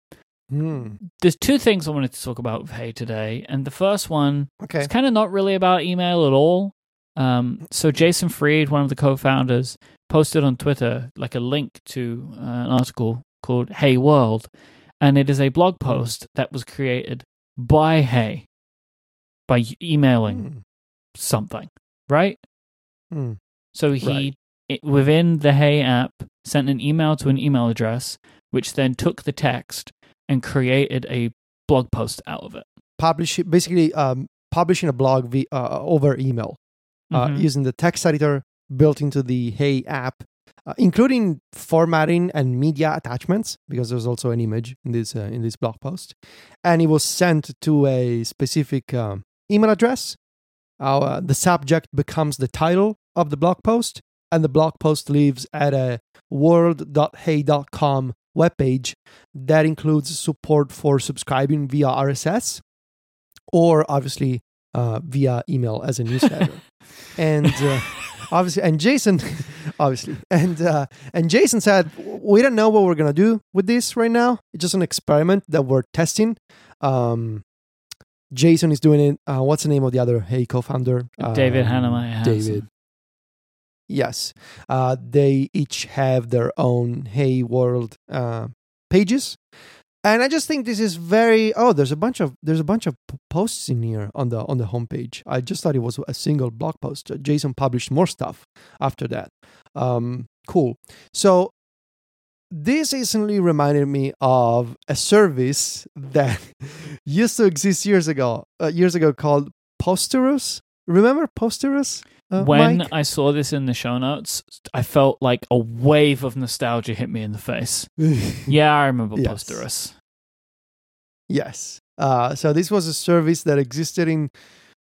hmm. There's two things I wanted to talk about with Hey today. And the first one okay. is kind of not really about email at all. Um, so, Jason Fried, one of the co founders, posted on Twitter like a link to uh, an article called Hey World and it is a blog post that was created by Hey by emailing mm. something, right? Mm. So he right. it, within the Hey app sent an email to an email address, which then took the text and created a blog post out of it. Publish basically um, publishing a blog via, uh, over email uh, mm-hmm. using the text editor built into the Hey app uh, including formatting and media attachments, because there's also an image in this uh, in this blog post, and it was sent to a specific um, email address. Uh, the subject becomes the title of the blog post, and the blog post lives at a world.hey.com webpage that includes support for subscribing via RSS or obviously uh, via email as a *laughs* newsletter. and uh, obviously, and Jason, *laughs* obviously, and uh, and Jason said, "We don't know what we're gonna do with this right now. It's just an experiment that we're testing." Um, Jason is doing it. Uh, what's the name of the other Hey co-founder? David um, Heinemeier. David. Yes, uh, they each have their own Hey World uh, pages, and I just think this is very. Oh, there's a bunch of there's a bunch of posts in here on the on the homepage. I just thought it was a single blog post. Jason published more stuff after that. Um, cool. So this instantly reminded me of a service *laughs* that used to exist years ago. Uh, years ago called Posterous. Remember Posterous? Uh, when Myke? I saw this in the show notes, I felt like a wave of nostalgia hit me in the face. *laughs* yeah, I remember yes. Posterous. Yes. Uh, so this was a service that existed in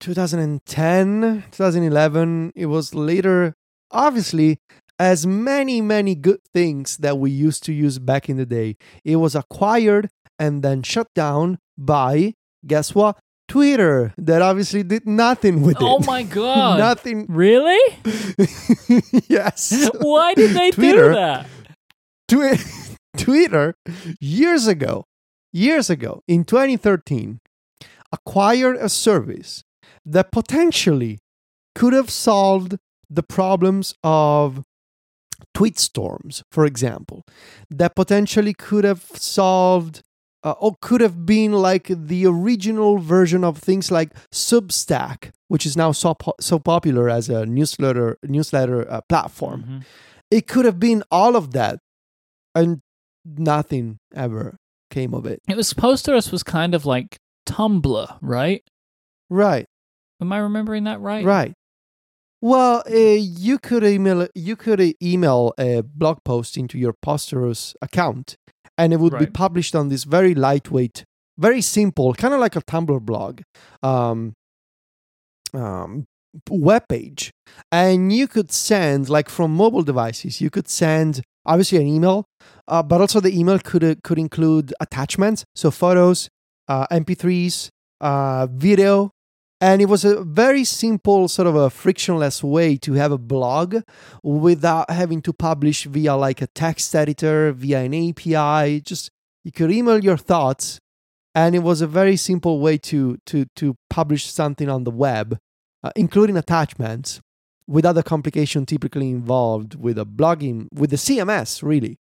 2010, 2011. It was later, obviously, as many, many good things that we used to use back in the day. It was acquired and then shut down by, guess what? Twitter that obviously did nothing with it. Oh my *laughs* god. nothing. Really? *laughs* yes. Why did they Twitter, do that? Twi- *laughs* Twitter years ago, years ago in 2013 acquired a service that potentially could have solved the problems of tweet storms, for example, that potentially could have solved uh, or could have been like the original version of things like Substack, which is now so po- so popular as a newsletter newsletter uh, platform. Mm-hmm. It could have been all of that, and nothing ever came of it. It was supposed to us was kind of like Tumblr, right? Right. Am I remembering that right? Right. Well, uh, you could email you could email a blog post into your Posterous account, and it would right. be published on this very lightweight, very simple, kind of like a Tumblr blog, um, um, web page. And you could send, like from mobile devices, you could send obviously an email, uh, but also the email could uh, could include attachments, so photos, uh, MP3s, uh, video, and it was a very simple, sort of a frictionless way to have a blog without having to publish via like a text editor, via an API. Just you could email your thoughts, and it was a very simple way to to to publish something on the web, uh, including attachments, without the complication typically involved with a blogging with the CMS, really.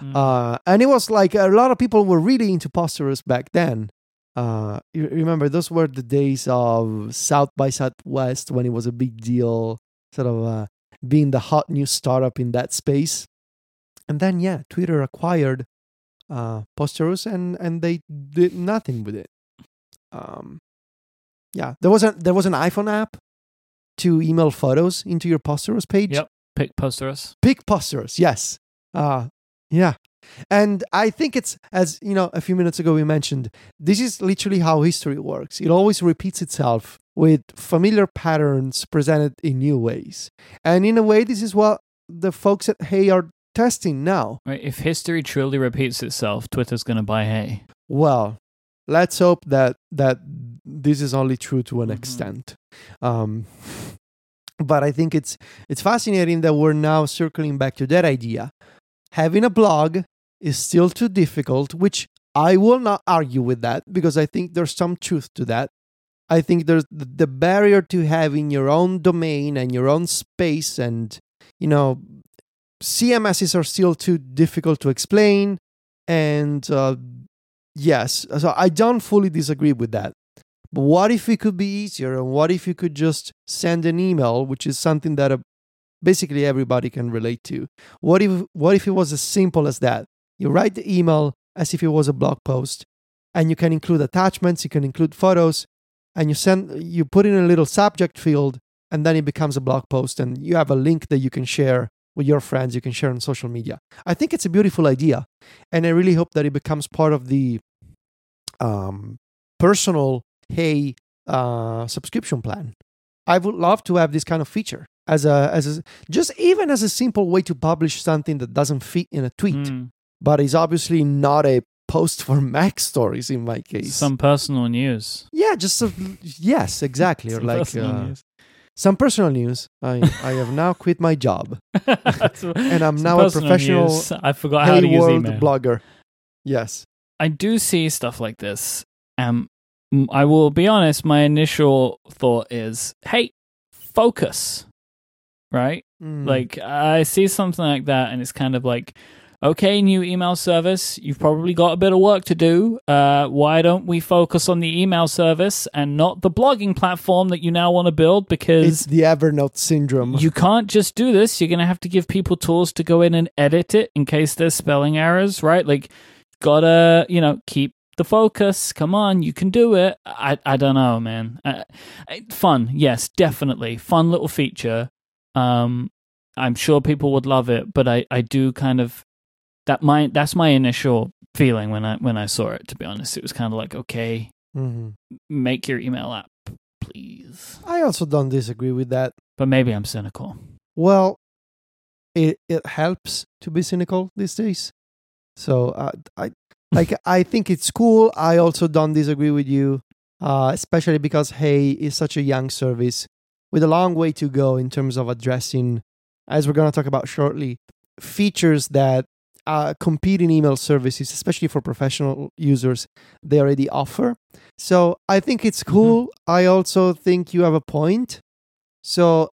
Mm. Uh, and it was like a lot of people were really into Posterous back then uh you remember those were the days of south by southwest when it was a big deal sort of uh, being the hot new startup in that space and then yeah, Twitter acquired uh, Posterous, and and they did nothing with it. Um, yeah, there was a there was an iPhone app to email photos into your Posterous page. Yep. PicPosterous. Pick Posterous, yes. Uh, yeah. And I think it's, as you know, a few minutes ago we mentioned, this is literally how history works. It always repeats itself with familiar patterns presented in new ways. And in a way, this is what the folks at Hey are testing now. Right. If history truly repeats itself, Twitter's going to buy Hey. Well, let's hope that that this is only true to an Mhm. extent. Um, *laughs* but I think it's it's fascinating that we're now circling back to that idea. Having a blog is still too difficult, which I will not argue with that because I think there's some truth to that. I think there's the the barrier to having your own domain and your own space and you know CMSs are still too difficult to explain and uh, yes so I don't fully disagree with that but what if it could be easier? And what if you could just send an email which is something that uh, basically everybody can relate to? What if what if it was as simple as that? You write the email as if it was a blog post and you can include attachments you can include photos and you send you put in a little subject field and then it becomes a blog post and you have a link that you can share with your friends you can share on social media. I think it's a beautiful idea and i really hope that it becomes part of the um, personal hey uh, subscription plan i would love to have this kind of feature as a as a, just even as a simple way to publish something that doesn't fit in a tweet Mm. but is obviously not a post for *laughs* MacStories in my case Some personal news. yeah just a, yes *laughs* exactly or like personal uh, news. some personal news i i have now quit my job *laughs* and I'm now a professional I forgot how to use world email. blogger yes I do see stuff like this. Um, I will be honest. My initial thought is, "Hey, focus." Right? Mm. Like I see something like that, and it's kind of like, okay, new email service. You've probably got a bit of work to do. Uh, why don't we focus on the email service and not the blogging platform that you now want to build? Because it's the evernote syndrome you can't just do this. You're going to have to give people tools to go in and edit it in case there's spelling errors, right? Like, gotta, you know, keep the focus. Come on, you can do it. I, I don't know, man. Uh, fun, yes, definitely. Fun little feature. Um, I'm sure people would love it, but I, I do kind of that my that's my initial feeling when I when I saw it. To be honest, it was kind of like, okay, mm-hmm. make your email app, please. i also don't disagree with that But maybe I'm cynical. well it it helps to be cynical these days so uh, i like i think it's cool. I also don't disagree with you uh, especially because hey is such a young service with a long way to go in terms of addressing as we're going to talk about shortly features that uh, competing email services especially for professional users they already offer. So i think it's cool. I also think you have a point. So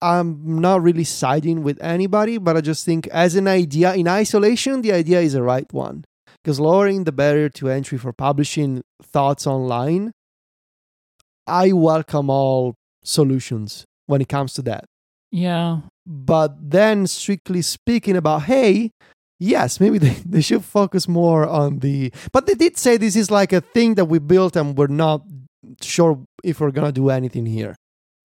i'm not really siding with anybody but i just think as an idea in isolation the idea is a right one because lowering the barrier to entry for publishing thoughts online i welcome all solutions when it comes to that. Yeah, but then strictly speaking about hey yes maybe they, *laughs* they should focus more on the but they did say this is like a thing that we built and we're not sure if we're gonna do anything here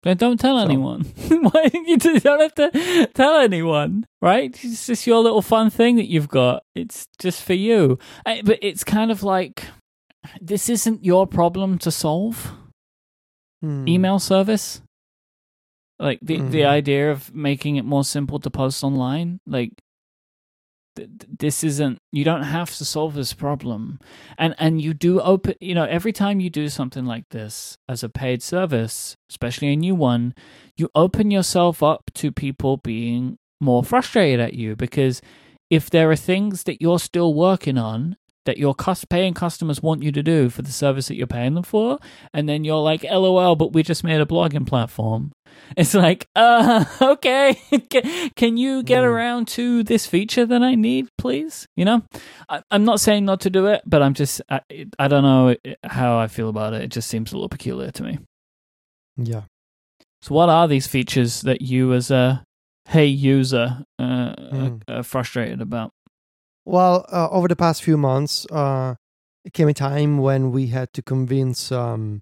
Then don't tell So- anyone. *laughs* Why you don't have to tell anyone, right? It's just your little fun thing that you've got. It's just for you. But it's kind of like this isn't your problem to solve. Hmm. Email service, like the the Mhm. idea of making it more simple to post online, like. Th- th- This isn't. You don't have to solve this problem, and and you do open. You know, every time you do something like this as a paid service, especially a new one, you open yourself up to people being more frustrated at you because if there are things that you're still working on that your paying customers want you to do for the service that you're paying them for and then you're like lol but we just made a blogging platform it's like uh *laughs* okay *laughs* can, you get Mm. around to this feature that i need please you know I, i'm not saying not to do it but i'm just I, I don't know how i feel about it it just seems a little peculiar to me yeah so, what are these features that you, as a hey user, uh, Hmm. are, uh, frustrated about? Well, uh, over the past few months, uh, it came a time when we had to convince um,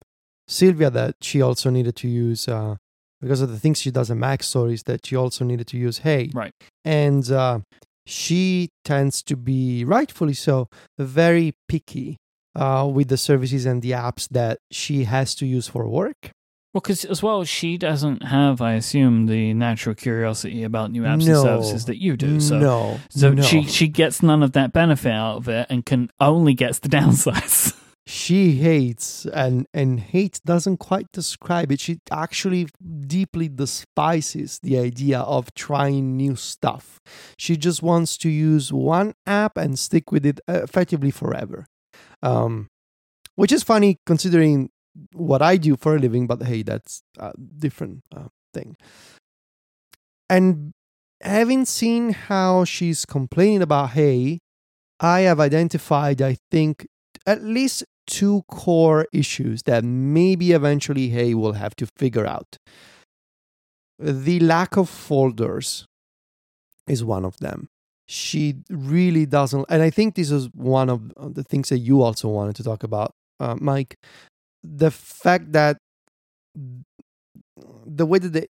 Silvia that she also needed to use, uh, because of the things she does in MacStories, that she also needed to use Hey. Right. And uh, she tends to be, rightfully so, very picky uh, with the services and the apps that she has to use for work. Well, because as well, she doesn't have, I assume, the natural curiosity about new apps No. and services that you do. So, no. so no. she she gets none of that benefit out of it, and can only gets the *laughs* downsides. She hates and and hate doesn't quite describe it. She actually deeply despises the idea of trying new stuff. She just wants to use one app and stick with it uh, effectively forever. Um which is funny considering what i do for a living but hey that's a different uh, thing. And having seen how she's complaining about hey i have identified i think at least two core issues that maybe eventually Hey will have to figure out. The lack of folders is one of them. She really doesn't, and I think this is one of the things that you also wanted to talk about, uh, Myke. The fact that the way that the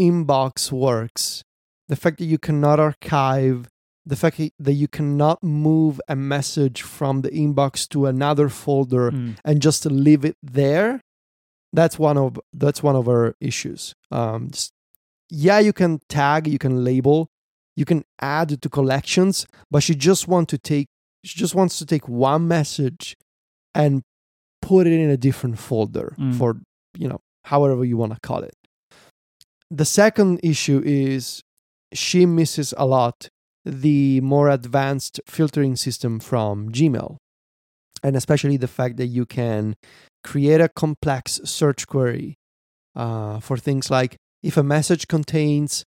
inbox works, the fact that you cannot archive the fact that you cannot move a message from the inbox to another folder Mm. and just leave it there that's one of that's one of our issues um just, yeah you can tag you can label you can add to collections but she just want to take she just wants to take one message and put it in a different folder Mm. for you know however you want to call it the second issue is she misses a lot the more advanced filtering system from Gmail. And especially the fact that you can create a complex search query uh, for things like if a message contains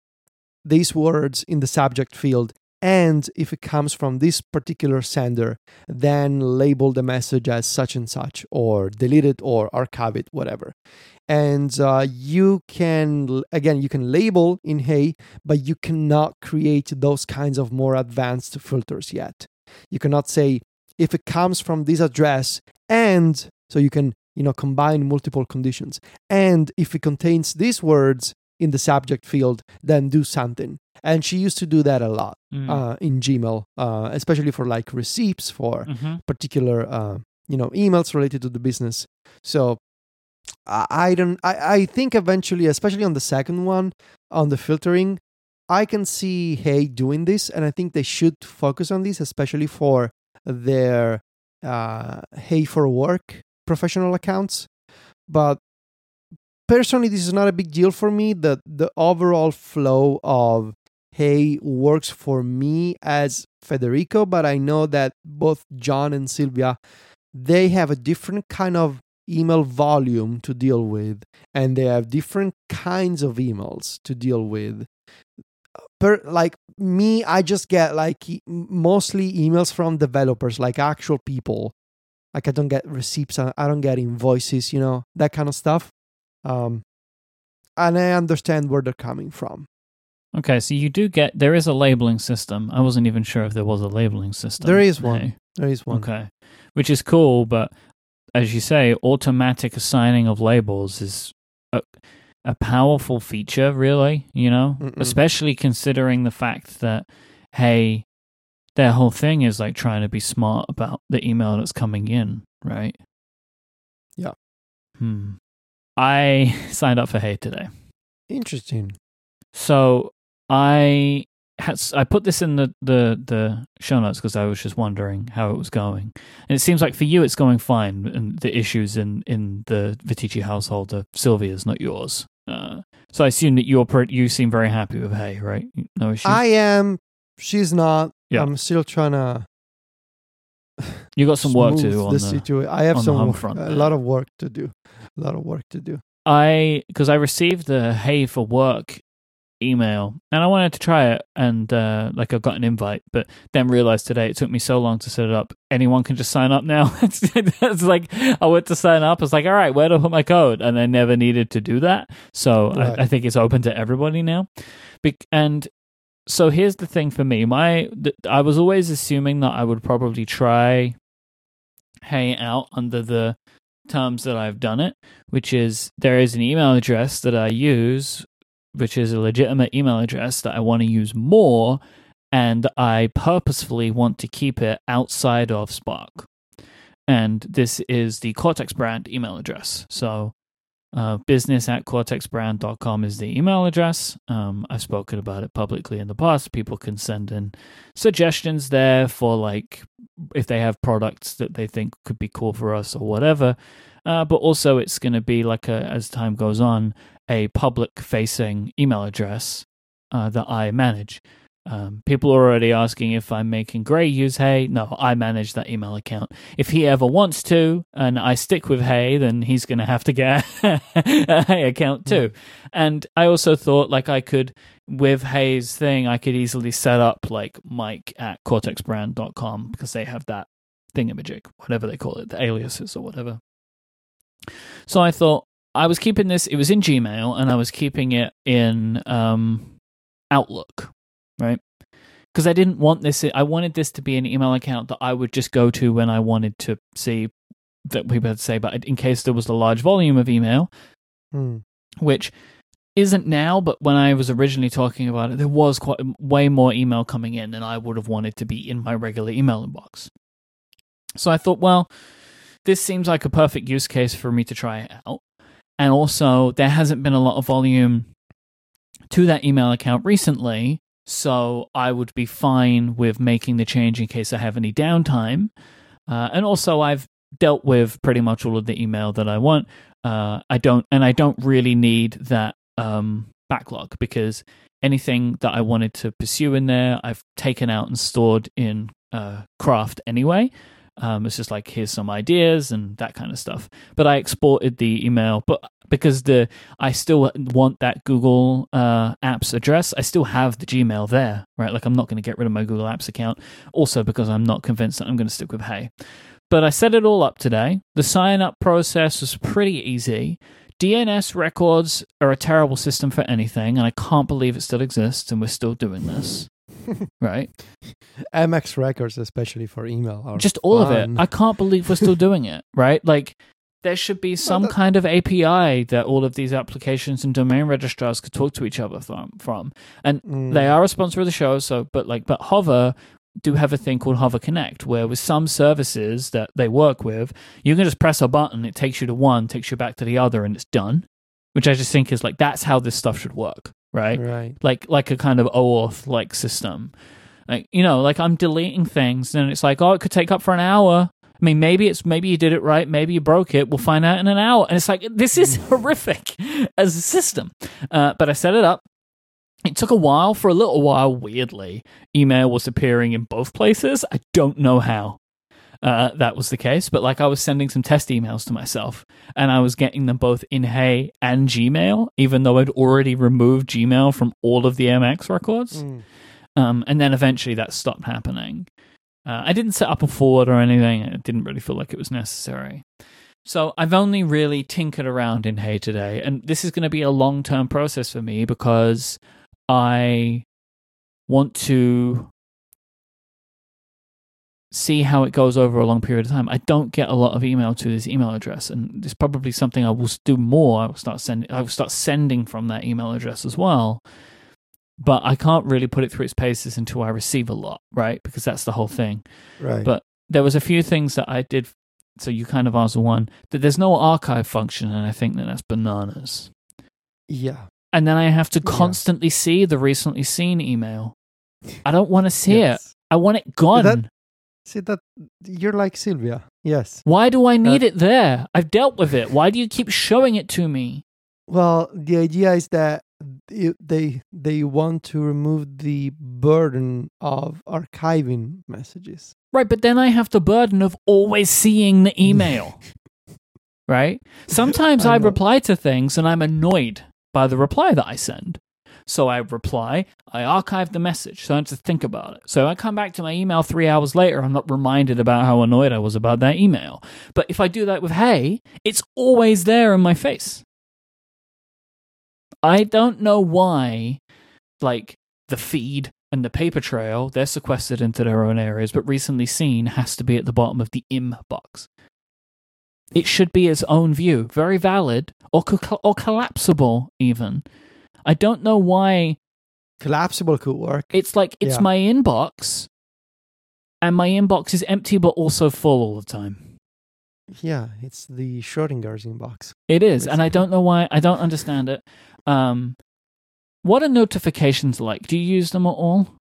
these words in the subject field and if it comes from this particular sender, then label the message as such and such, or delete it, or archive it, whatever. And uh, you can, again, you can label in Hey, but you cannot create those kinds of more advanced filters yet. You cannot say if it comes from this address and so you can, you know, combine multiple conditions. And if it contains these words in the subject field, then do something. And she used to do that a lot Mm. uh, in Gmail, uh, especially for like receipts for Mhm. particular uh, you know emails related to the business so i, don't I, I think eventually especially on the second one on the filtering i can see hey doing this and i think they should focus on this especially for their uh, hey for work professional accounts. But personally this is not a big deal for me. The the overall flow of hey works for me as Federico, but I know that both John and Silvia they have a different kind of email volume to deal with and they have different kinds of emails to deal with. Per, like me, I just get like e- mostly emails from developers, like actual people. Like I don't get receipts, I don't get invoices, you know, that kind of stuff. Um, and I understand where they're coming from. Okay, so you do get there is a labeling system. I wasn't even sure if there was a labeling system. There is one. Hey. There is one. Okay, which is cool, but as you say, automatic assigning of labels is a, a powerful feature, really. You know, Mm-mm. especially considering the fact that hey, their whole thing is like trying to be smart about the email that's coming in, right? Yeah. Hmm. I *laughs* signed up for Hey today. Interesting. So I had I put this in the the, the show notes because I was just wondering how it was going, and it seems like for you it's going fine, and the issues in in the Viticci household are Silvia's, not yours. Uh, so I assume that you're you seem very happy with Hey, right? No issues. I am. She's not. Yeah. I'm still trying to. you got some work to do on the the. situation. I have some work- front a lot of work to do. A lot of work to do. I because I received the Hey for Work email. And I wanted to try it and uh like I got an invite but then realized today it took me so long to set it up. Anyone can just sign up now. *laughs* It's, like I went to sign up. It's like all right where do I put my code? And I never needed to do that. So Right. I, I think it's open to everybody now. Bec- and so here's the thing for me. My th- I was always assuming that I would probably try Hey out under the terms that I've done it, which is there is an email address that I use, which is a legitimate email address that I want to use more, and I purposefully want to keep it outside of Spark. And this is the Cortex brand email address. So uh, business at cortexbrand.com is the email address. Um, I've spoken about it publicly in the past. People can send in suggestions there for like if they have products that they think could be cool for us or whatever. Uh, but also, it's going to be like a, as time goes on, a public facing email address uh, that I manage. Um, people are already asking if I'm making Grey use Hey. No, I manage that email account. If he ever wants to, and I stick with Hey, then he's going to have to get *laughs* a Hey account too. And I also thought like I could, with Hey's thing, I could easily set up like Myke at cortexbrand.com because they have that thingamajig, whatever they call it, the aliases or whatever. So I thought I was keeping this, it was in Gmail, and I was keeping it in um, Outlook right? Because I didn't want this. I wanted this to be an email account that I would just go to when I wanted to see that people had to say, but in case there was a large volume of email, Hmm. which isn't now, but when I was originally talking about it, there was quite way more email coming in than I would have wanted to be in my regular email inbox. So I thought, well, this seems like a perfect use case for me to try it out. And also, there hasn't been a lot of volume to that email account recently, so I would be fine with making the change in case I have any downtime. Uh, and also, I've dealt with pretty much all of the email that I want. Uh, I don't, and I don't really need that um, backlog because anything that I wanted to pursue in there, I've taken out and stored in uh, Craft anyway. Um, it's just like here's some ideas and that kind of stuff. But I exported the email, but because the I still want that Google uh, Apps address, I still have the Gmail there, right? Like I'm not going to get rid of my Google Apps account. Also because I'm not convinced that I'm going to stick with Hey. But I set it all up today. The sign up process was pretty easy. DNS records are a terrible system for anything, and I can't believe it still exists and we're still doing this. *laughs* right? MX records, especially for email, are Just all of it. I can't believe we're still doing it, *laughs* right? Like, there should be some that- kind of API that all of these applications and domain registrars could talk to each other from. from. And Mm. they are a sponsor of the show, so but like but Hover do have a thing called Hover Connect, where with some services that they work with, you can just press a button, it takes you to one, takes you back to the other, and it's done. Which I just think is like that's how this stuff should work, right? Right. Like like a kind of OAuth like system. Like you know, like I'm deleting things, and it's like, oh, it could take up for an hour. I mean, maybe it's maybe you did it right, maybe you broke it. We'll find out in an hour. And it's like this is horrific *laughs* as a system. Uh, but I set it up. It took a while. For a little while, weirdly, email was appearing in both places. I don't know how uh, that was the case, but like I was sending some test emails to myself, and I was getting them both in Hey and Gmail, even though I'd already removed Gmail from all of the MX records. Mm. Um, and then eventually that stopped happening. Uh, I didn't set up a forward or anything. It didn't really feel like it was necessary. So I've only really tinkered around in Hey today, and this is going to be a long term process for me because I want to see how it goes over a long period of time. I don't get a lot of email to this email address, and it's probably something I will do more. I will start sending. I will start sending from that email address as well. But I can't really put it through its paces until I receive a lot, right? Because that's the whole thing. Right. But there was a few things that I did. So you kind of answer one that there's no archive function, and I think that that's bananas. yeah. And then I have to Yeah. constantly see the recently seen email. I don't want to see it. I want it gone. That- See that you're like Silvia. Yes. Why do I uh, need That- it there? I've dealt with it. Why do you keep showing it to me? Well, the idea is that it- they they want to remove the burden of archiving messages. Right, but then I have the burden of always seeing the email. *laughs* right? Sometimes I I, reply to things and I'm annoyed by the reply that I send. So I reply, I archive the message, so I have to think about it. So I come back to my email three hours later, I'm not reminded about how annoyed I was about that email. But if I do that with Hey, it's always there in my face. I don't know why, like, the feed And the paper trail, they're sequestered into their own areas, but recently seen has to be at the bottom of the inbox. It should be its own view, very valid, or co- or collapsible even. I don't know why Collapsible could work. it's like it's Yeah. my inbox, and my inbox is empty but also full all the time. Yeah, it's the Schrodinger's inbox. It is, and I don't know why. I don't understand it. Um, what are notifications like? Do you use them at all?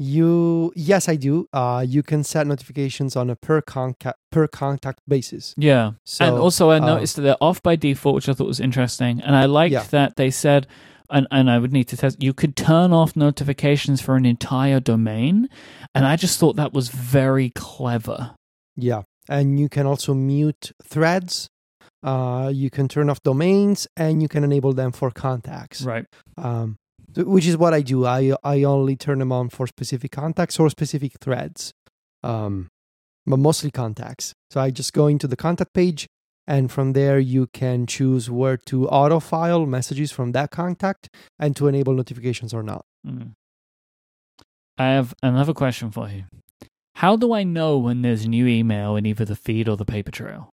You yes, I do. Uh, you can set notifications on a per contact per contact basis. Yeah. So and also, I uh, noticed that they're off by default, which I thought was interesting. And I liked Yeah. that they said, and, and I would need to test, you could turn off notifications for an entire domain. And I just thought that was very clever. Yeah, and you can also mute threads. Uh, you can turn off domains, and you can enable them for contacts. Right. Um, which is what I do. I I only turn them on for specific contacts or specific threads. Um, but mostly contacts. So I just go into the contact page, and from there you can choose where to auto file messages from that contact and to enable notifications or not. Mm. I have another question for you. How do I know when there's new email in either the feed or the paper trail?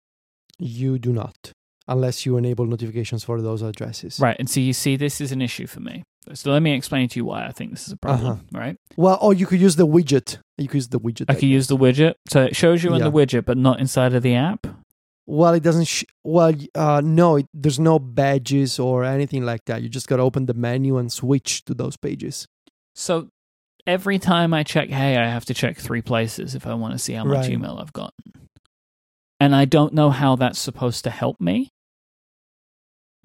You do not, unless you enable notifications for those addresses. Right. And so you see, this is an issue for me. So let me explain to you why I think this is a problem, right? Well, or you could use the widget. You could use the widget. I could use the widget. So it shows you in Yeah. the widget, but not inside of the app. Well, it doesn't. Sh- well, uh, no, it, there's no badges or anything like that. You just got to open the menu and switch to those pages. So every time I check Hey, I have to check three places if I want to see how much Right. email I've gotten. And I don't know how that's supposed to help me.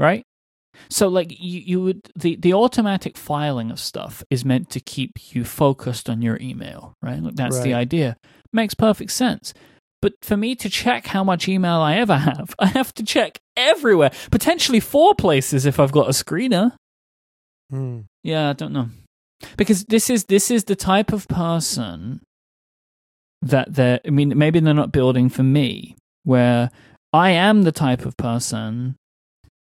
Right? So like you, you would the, the automatic filing of stuff is meant to keep you focused on your email, right? Like that's the idea. Makes perfect sense. But for me to check how much email I ever have, *laughs* I have to check everywhere, potentially four places if I've got a screener. Hmm. Yeah, I don't know. Because this is this is the type of person that they're I mean, maybe they're not building for me, where I am the type of person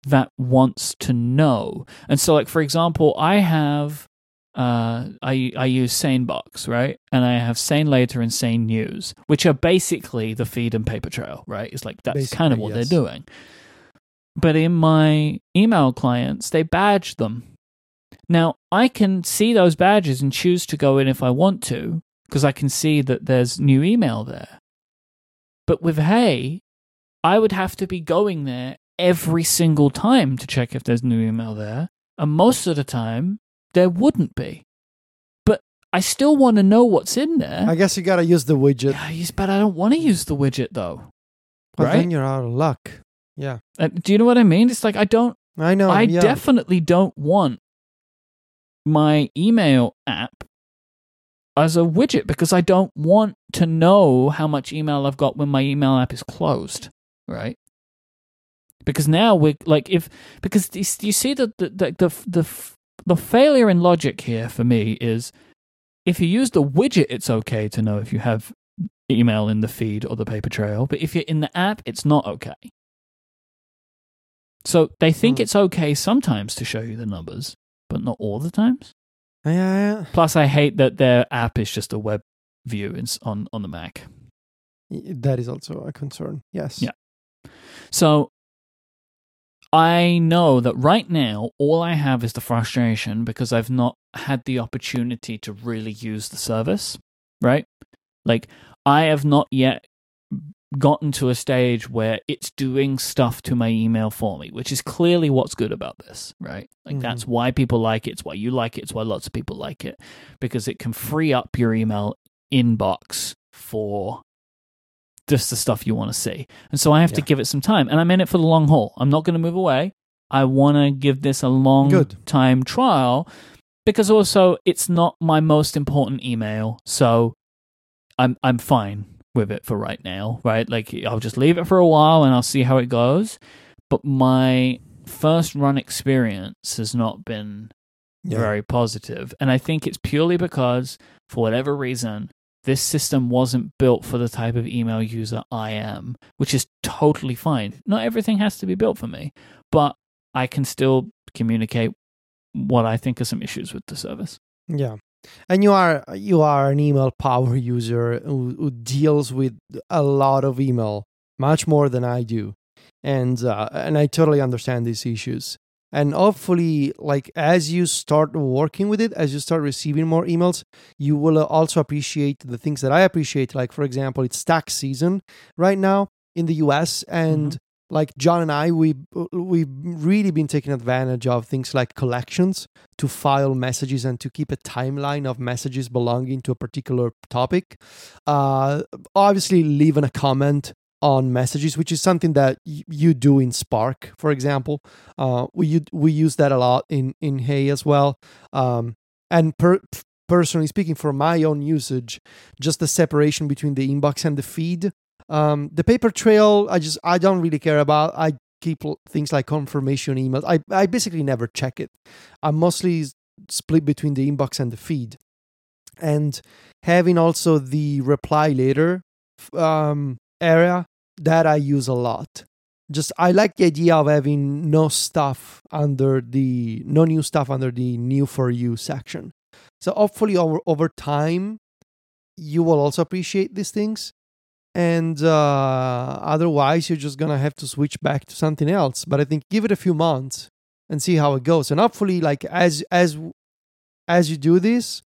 that wants to know. And so like for example, I have uh I I use SaneBox, right? And I have Sane Later and Sane News, which are basically the feed and paper trail, right? It's like that's kind of what yes. they're doing. But in my email clients, they badge them. Now, I can see those badges and choose to go in if I want to, because I can see that there's new email there. But with Hey, I would have to be going there every single time to check if there's new email there. And most of the time, there wouldn't be. But I still want to know what's in there. I guess you got to use the widget. Yeah, but I don't want to use the widget though. But right? then you're out of luck. Yeah, Uh, do you know what I mean? It's like I don't I know. I yeah. definitely don't want my email app as a widget because I don't want to know how much email I've got when my email app is closed, right? Because now we're like if because you you see the the the the, the, the failure in logic here for me is if you use the widget, it's okay to know if you have email in the feed or the paper trail, but if you're in the app, it's not okay. So they think Hmm. it's okay sometimes to show you the numbers, but not all the times. Yeah, yeah, Plus, I hate that their app is just a web view in, on on the Mac. That is also a concern. Yes. Yeah. So I know that right now all I have is the frustration because I've not had the opportunity to really use the service, right? Like I have not yet gotten to a stage where it's doing stuff to my email for me, which is clearly what's good about this, right? Like Mhm. that's why people like it, it's why you like it, it's why lots of people like it because it can free up your email inbox for just the stuff you want to see. And so I have to give it some time. And I'm in it for the long haul. I'm not going to move away. I want to give this a long Good. time trial because also it's not my most important email. So I'm I'm fine with it for right now, right? Like I'll just leave it for a while and I'll see how it goes. But my first run experience has not been Yeah. very positive. And I think it's purely because, for whatever reason, this system wasn't built for the type of email user I am, which is totally fine. Not everything has to be built for me, but I can still communicate what I think are some issues with the service. Yeah. and you are you are an email power user who, who deals with a lot of email much more than i do and uh, and i totally understand these issues and hopefully like as you start working with it as you start receiving more emails you will also appreciate the things that i appreciate like for example it's tax season right now in the us and mm-hmm. like john and i we we've really been taking advantage of things like collections to file messages and to keep a timeline of messages belonging to a particular topic uh obviously leaving a comment on messages, which is something that y- you do in Spark, for example. Uh, we we use that a lot in in Hey as well. Um, and per, personally speaking, for my own usage, just the separation between the inbox and the feed. Um, the paper trail, I just I don't really care about. I keep things like confirmation emails. I I basically never check it. I'm mostly split between the inbox and the feed, and having also the reply later um, area that I use a lot. Just I like the idea of having no stuff under the no new stuff under the new for you section. So hopefully over over time you will also appreciate these things and uh, otherwise you're just gonna have to switch back to something else but i think give it a few months and see how it goes and hopefully like as as as you do this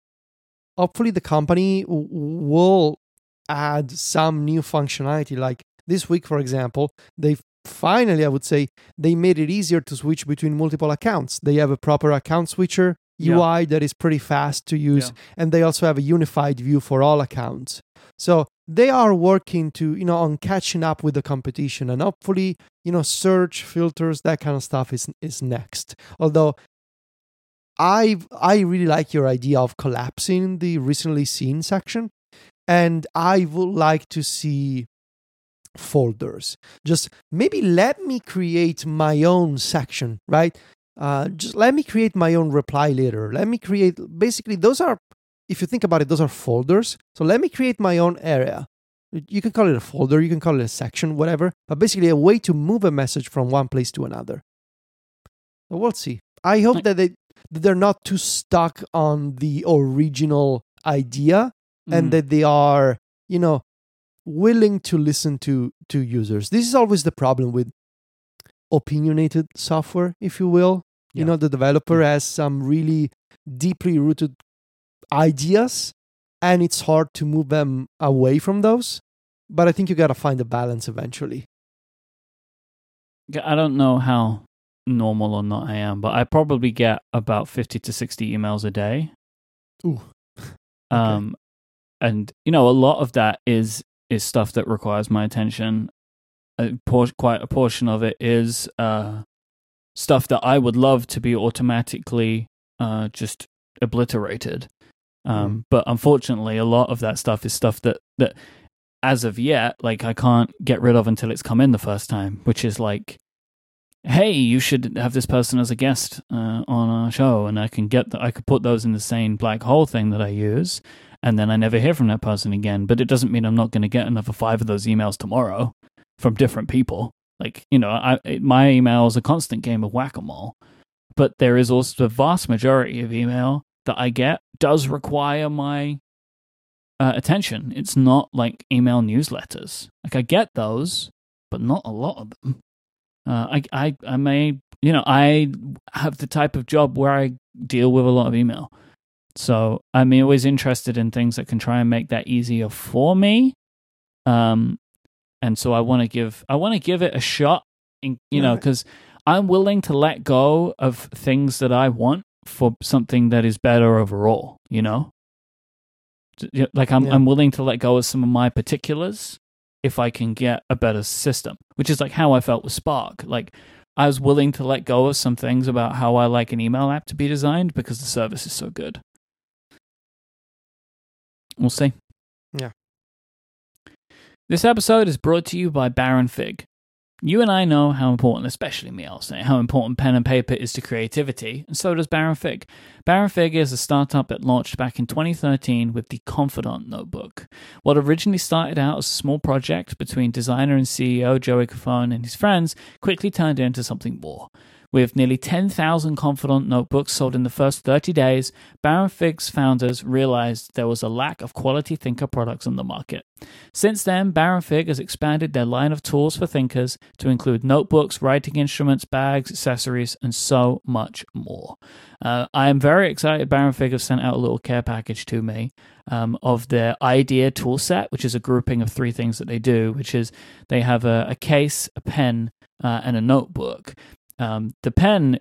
hopefully the company will add some new functionality. Like this week, for example, they finally, I would say, they made it easier to switch between multiple accounts. They have a proper account switcher UI yeah. that is pretty fast to use, yeah. and they also have a unified view for all accounts. So they are working to, you know, on catching up with the competition, and hopefully, you know, search filters, that kind of stuff is is next. Although I I really like your idea of collapsing the recently seen section and I would like to see folders. Just maybe let me create my own section, right? Uh, just let me create my own reply later. Let me create basically those are, if you think about it, those are folders. So let me create my own area. You can call it a folder, you can call it a section, whatever, but basically a way to move a message from one place to another. So we'll see. I hope that they that they're not too stuck on the original idea and mm. that they are you know willing to listen to to users this is always the problem with opinionated software if you will yeah. you know the developer mm. has some really deeply rooted ideas and it's hard to move them away from those but i think you got to find a balance eventually i don't know how normal or not i am but i probably get about 50 to 60 emails a day Ooh. *laughs* um and you know a lot of that is is stuff that requires my attention a por- quite a portion of it is uh, stuff that i would love to be automatically uh, just obliterated um, mm. but unfortunately a lot of that stuff is stuff that that as of yet like i can't get rid of until it's come in the first time which is like hey you should have this person as a guest uh, on our show and i can get the, i could put those in the same black hole thing that i use and then I never hear from that person again. But it doesn't mean I'm not going to get another five of those emails tomorrow from different people. Like, you know, I, my email is a constant game of whack a mole. But there is also the vast majority of email that I get does require my uh, attention. It's not like email newsletters. Like, I get those, but not a lot of them. Uh, I, I, I may, you know, I have the type of job where I deal with a lot of email. So I'm always interested in things that can try and make that easier for me. Um, and so I want to give I want to give it a shot. In, you know, because I'm willing to let go of things that I want for something that is better overall. You know, like I'm yeah. I'm willing to let go of some of my particulars if I can get a better system, which is like how I felt with Spark. Like I was willing to let go of some things about how I like an email app to be designed because the service is so good. We'll see. Yeah. This episode is brought to you by Baron Fig. You and I know how important, especially me, I'll say, how important pen and paper is to creativity, and so does Baron Fig. Baron Fig is a startup that launched back in 2013 with the Confidant Notebook. What originally started out as a small project between designer and CEO Joey Cofone and his friends quickly turned into something more. With nearly 10,000 Confidant notebooks sold in the first 30 days, Baron Fig's founders realized there was a lack of quality thinker products on the market. Since then, Baron Fig has expanded their line of tools for thinkers to include notebooks, writing instruments, bags, accessories, and so much more. Uh, I am very excited. Baron Fig have sent out a little care package to me um, of their idea tool set, which is a grouping of three things that they do, which is they have a, a case, a pen, uh, and a notebook. Um, the pen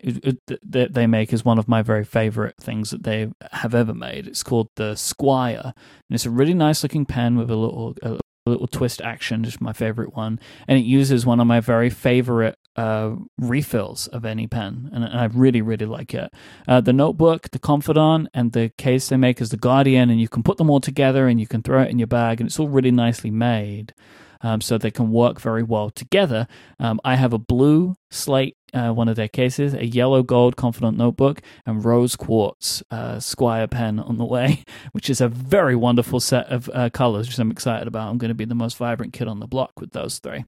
that they make is one of my very favorite things that they have ever made. It's called the Squire, and it's a really nice looking pen with a little a little twist action, just my favorite one, and it uses one of my very favorite uh, refills of any pen, and, I really really like it. Uh, the notebook, the Confidant, and the case they make is the Guardian, and you can put them all together and you can throw it in your bag, and it's all really nicely made um, so they can work very well together. Um, I have a blue slate, uh, one of their cases, a yellow gold Confidant notebook, and rose quartz uh, Squire pen on the way, *laughs* which is a very wonderful set of uh, colors, which I'm excited about. I'm going to be the most vibrant kid on the block with those three.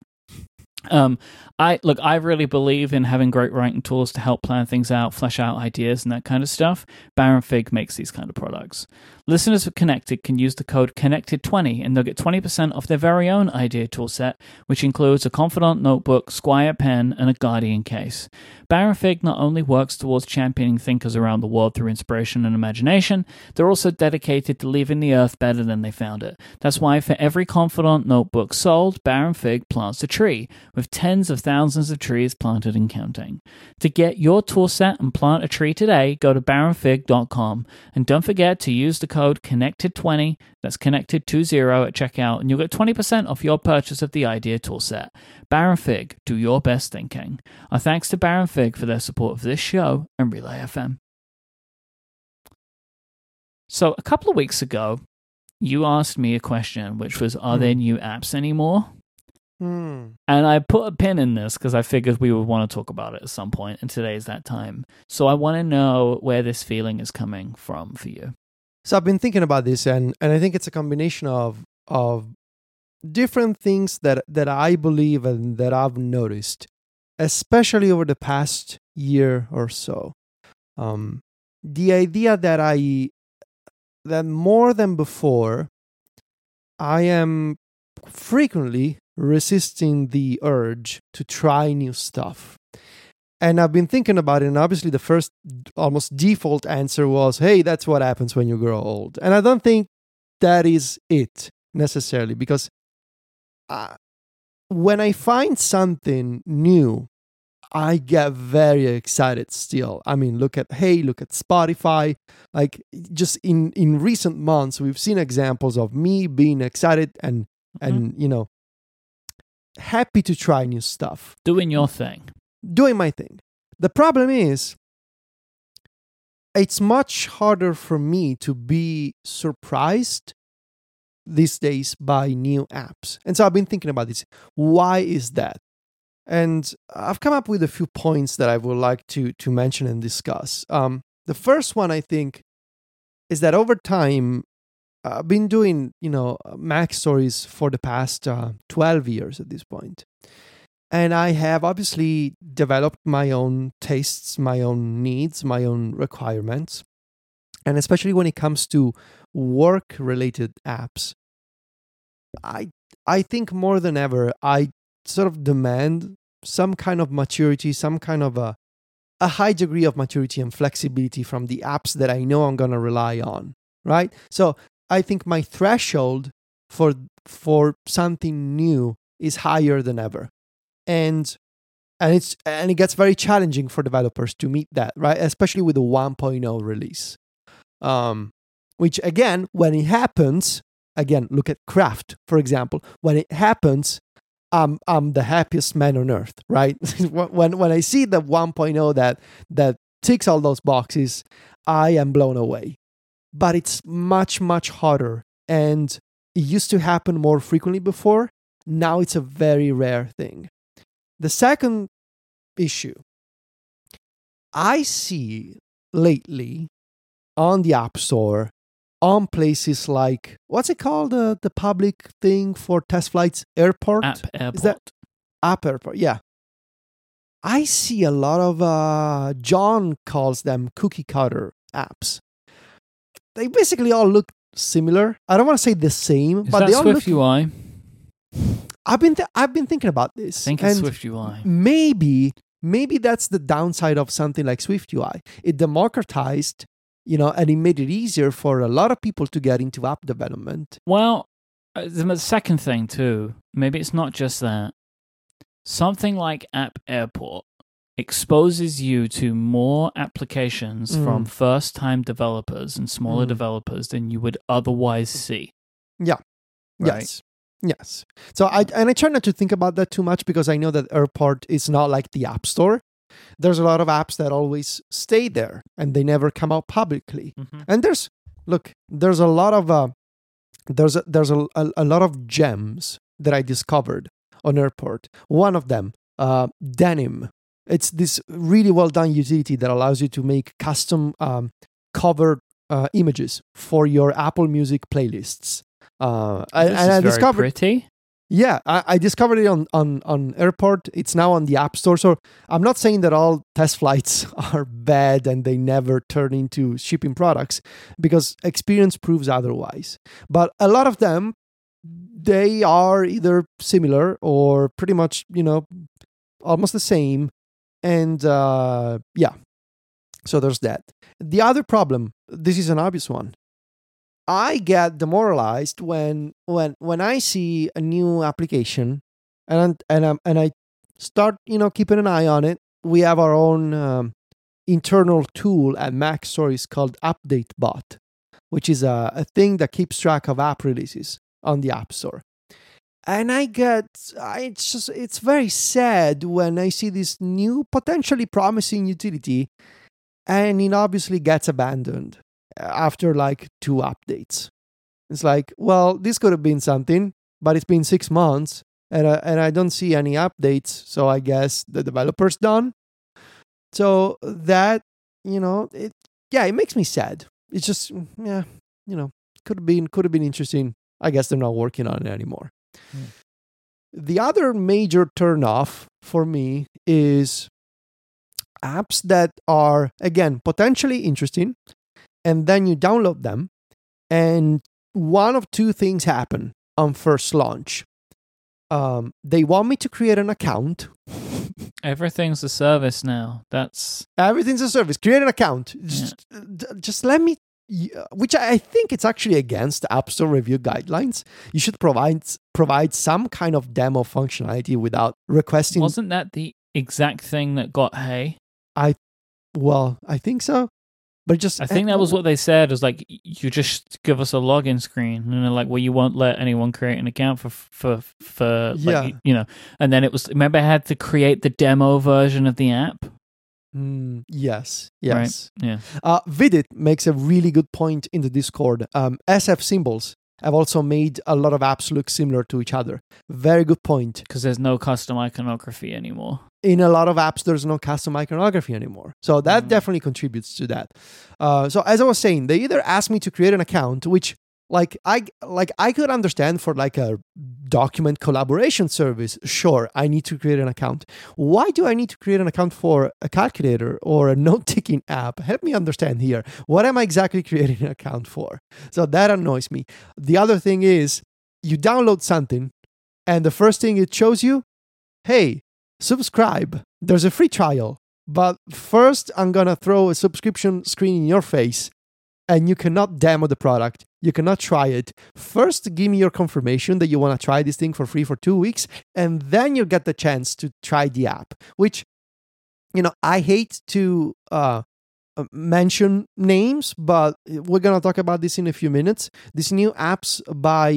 Um, I look, I really believe in having great writing tools to help plan things out, flesh out ideas, and that kind of stuff. Baron Fig makes these kind of products. Listeners of Connected can use the code Connected20 and they'll get 20% off their very own idea toolset, which includes a Confidant notebook, Squire pen, and a Guardian case. Baron Fig not only works towards championing thinkers around the world through inspiration and imagination, they're also dedicated to leaving the earth better than they found it. That's why for every Confidant notebook sold, Baron Fig plants a tree, with tens of thousands of trees planted and counting. To get your toolset and plant a tree today, go to baronfig.com and don't forget to use the code connected20 that's connected20 at checkout and you'll get 20% off your purchase of the idea toolset baron fig do your best thinking our thanks to baron fig for their support of this show and relay fm so a couple of weeks ago you asked me a question which was are there hmm. new apps anymore Hmm. And I put a pin in this because I figured we would want to talk about it at some point, and today is that time. So I want to know where this feeling is coming from for you. So I've been thinking about this, and and I think it's a combination of of different things that that I believe and that I've noticed, especially over the past year or so. Um, the idea that I that more than before, I am frequently resisting the urge to try new stuff. And I've been thinking about it, and obviously, the first almost default answer was, hey, that's what happens when you grow old. And I don't think that is it necessarily, because uh, when I find something new, I get very excited still. I mean, look at hey, look at Spotify. Like just in in recent months, we've seen examples of me being excited and mm-hmm. and you know happy to try new stuff. Doing your thing doing my thing. The problem is, it's much harder for me to be surprised these days by new apps. And so I've been thinking about this. Why is that? And I've come up with a few points that I would like to, to mention and discuss. Um, the first one, I think, is that over time, I've been doing, you know, MacStories for the past uh, 12 years at this point. And I have obviously developed my own tastes, my own needs, my own requirements. And especially when it comes to work related apps, I I think more than ever I sort of demand some kind of maturity, some kind of a a high degree of maturity and flexibility from the apps that I know I'm going to rely on, right? So, I think my threshold for for something new is higher than ever and and it's and it gets very challenging for developers to meet that right? Especially with the 1.0 release. Um which again when it happens again look at craft for example. When it happens I'm I'm the happiest man on earth right? *laughs* When when I see the 1.0 that that ticks all those boxes I am blown away. But it's much much harder and it used to happen more frequently before. Now it's a very rare thing the second issue I see lately on the App Store, on places like what's it called the the public thing for test flights airport app airport is that app airport yeah I see a lot of uh, John calls them cookie cutter apps. They basically all look similar. I don't want to say the same, Is but that they all Swift look. UI? I've been th- I've been thinking about this. think and Swift UI. maybe maybe that's the downside of something like Swift UI. It democratized, you know, and it made it easier for a lot of people to get into app development. Well, uh, the second thing too, maybe it's not just that. Something like App Airport exposes you to more applications Mm. from first time developers and smaller Mm. developers than you would otherwise see. Yeah. Right. Yes. Yes. So I and I try not to think about that too much because I know that Airport is not like the App Store. There's a lot of apps that always stay there and they never come out publicly. And there's look, there's a lot of uh, there's a, there's a, a, a lot of gems that I discovered on Airport. One of them, uh, Denim. It's this really well done utility that allows you to make custom um, cover uh, images for your Apple Music playlists. Uh, I- This and is I discovered pretty. yeah, I, I discovered it on, on, on Airport. It's now on the App Store. So I'm not saying that all test flights *laughs* are bad and they never turn into shipping products because experience proves otherwise. But a lot of them, they are either similar or pretty much, you know, almost the same. And uh, yeah, so there's that. The other problem, this is an obvious one. I get demoralized when when when I see a new application and and um, and I start you know keeping an eye on it. We have our own um, internal tool at MacStories called Update Bot, which is a, a thing that keeps track of app releases on the App Store. And I get, I it's just it's very sad when I see this new potentially promising utility, and it obviously gets abandoned after like two updates. It's like, well, this could have been something, but it's been six months and I, and I don't see any updates. So I guess the developer's done. So that, you know, it, yeah, it makes me sad. It's just, yeah, you know, could have been, could have been interesting. I guess they're not working on it anymore. Hmm. The other major turnoff for me is apps that are, again, potentially interesting, and then you download them, and one of two things happen on first launch. Um, they want me to create an account. Everything's a service now. That's Everything's a service. Create an account. Just, d- just let me. Which I think it's actually against the App Store review guidelines. You should provide provide some kind of demo functionality without requesting. wasn't that the exact thing that got Hey? I, well, I think so, but just I think that was what they said. Was like you just give us a login screen, and they're like, well, you won't let anyone create an account for for for like, Yeah. you- know. And then it was remember I had to create the demo version of the app. Mm, yes, Right. yes. Yeah, Uh, Vidit makes a really good point in the Discord. Um, SF symbols have also made a lot of apps look similar to each other. Very good point. because there's no custom iconography anymore. In a lot of apps, there's no custom iconography anymore. So that Mm. definitely contributes to that. Uh, so as I was saying, they either asked me to create an account, which like I like I could understand for like a document collaboration service. Sure, I need to create an account. Why do I need to create an account for a calculator or a *laughs* note taking app? Help me understand here. What am I exactly *laughs* creating an account for? So that annoys me. The other thing is you download something and the first thing it shows you, hey, subscribe. There's a free trial. But first, I'm going to throw a subscription screen in your face and you cannot demo the product. You cannot try it. First, give me your confirmation that you want to try this thing for free for two weeks, and then you get the chance to try the app. Which, you know, I hate to uh, mention names, but we're gonna talk about this in a few minutes. These new apps by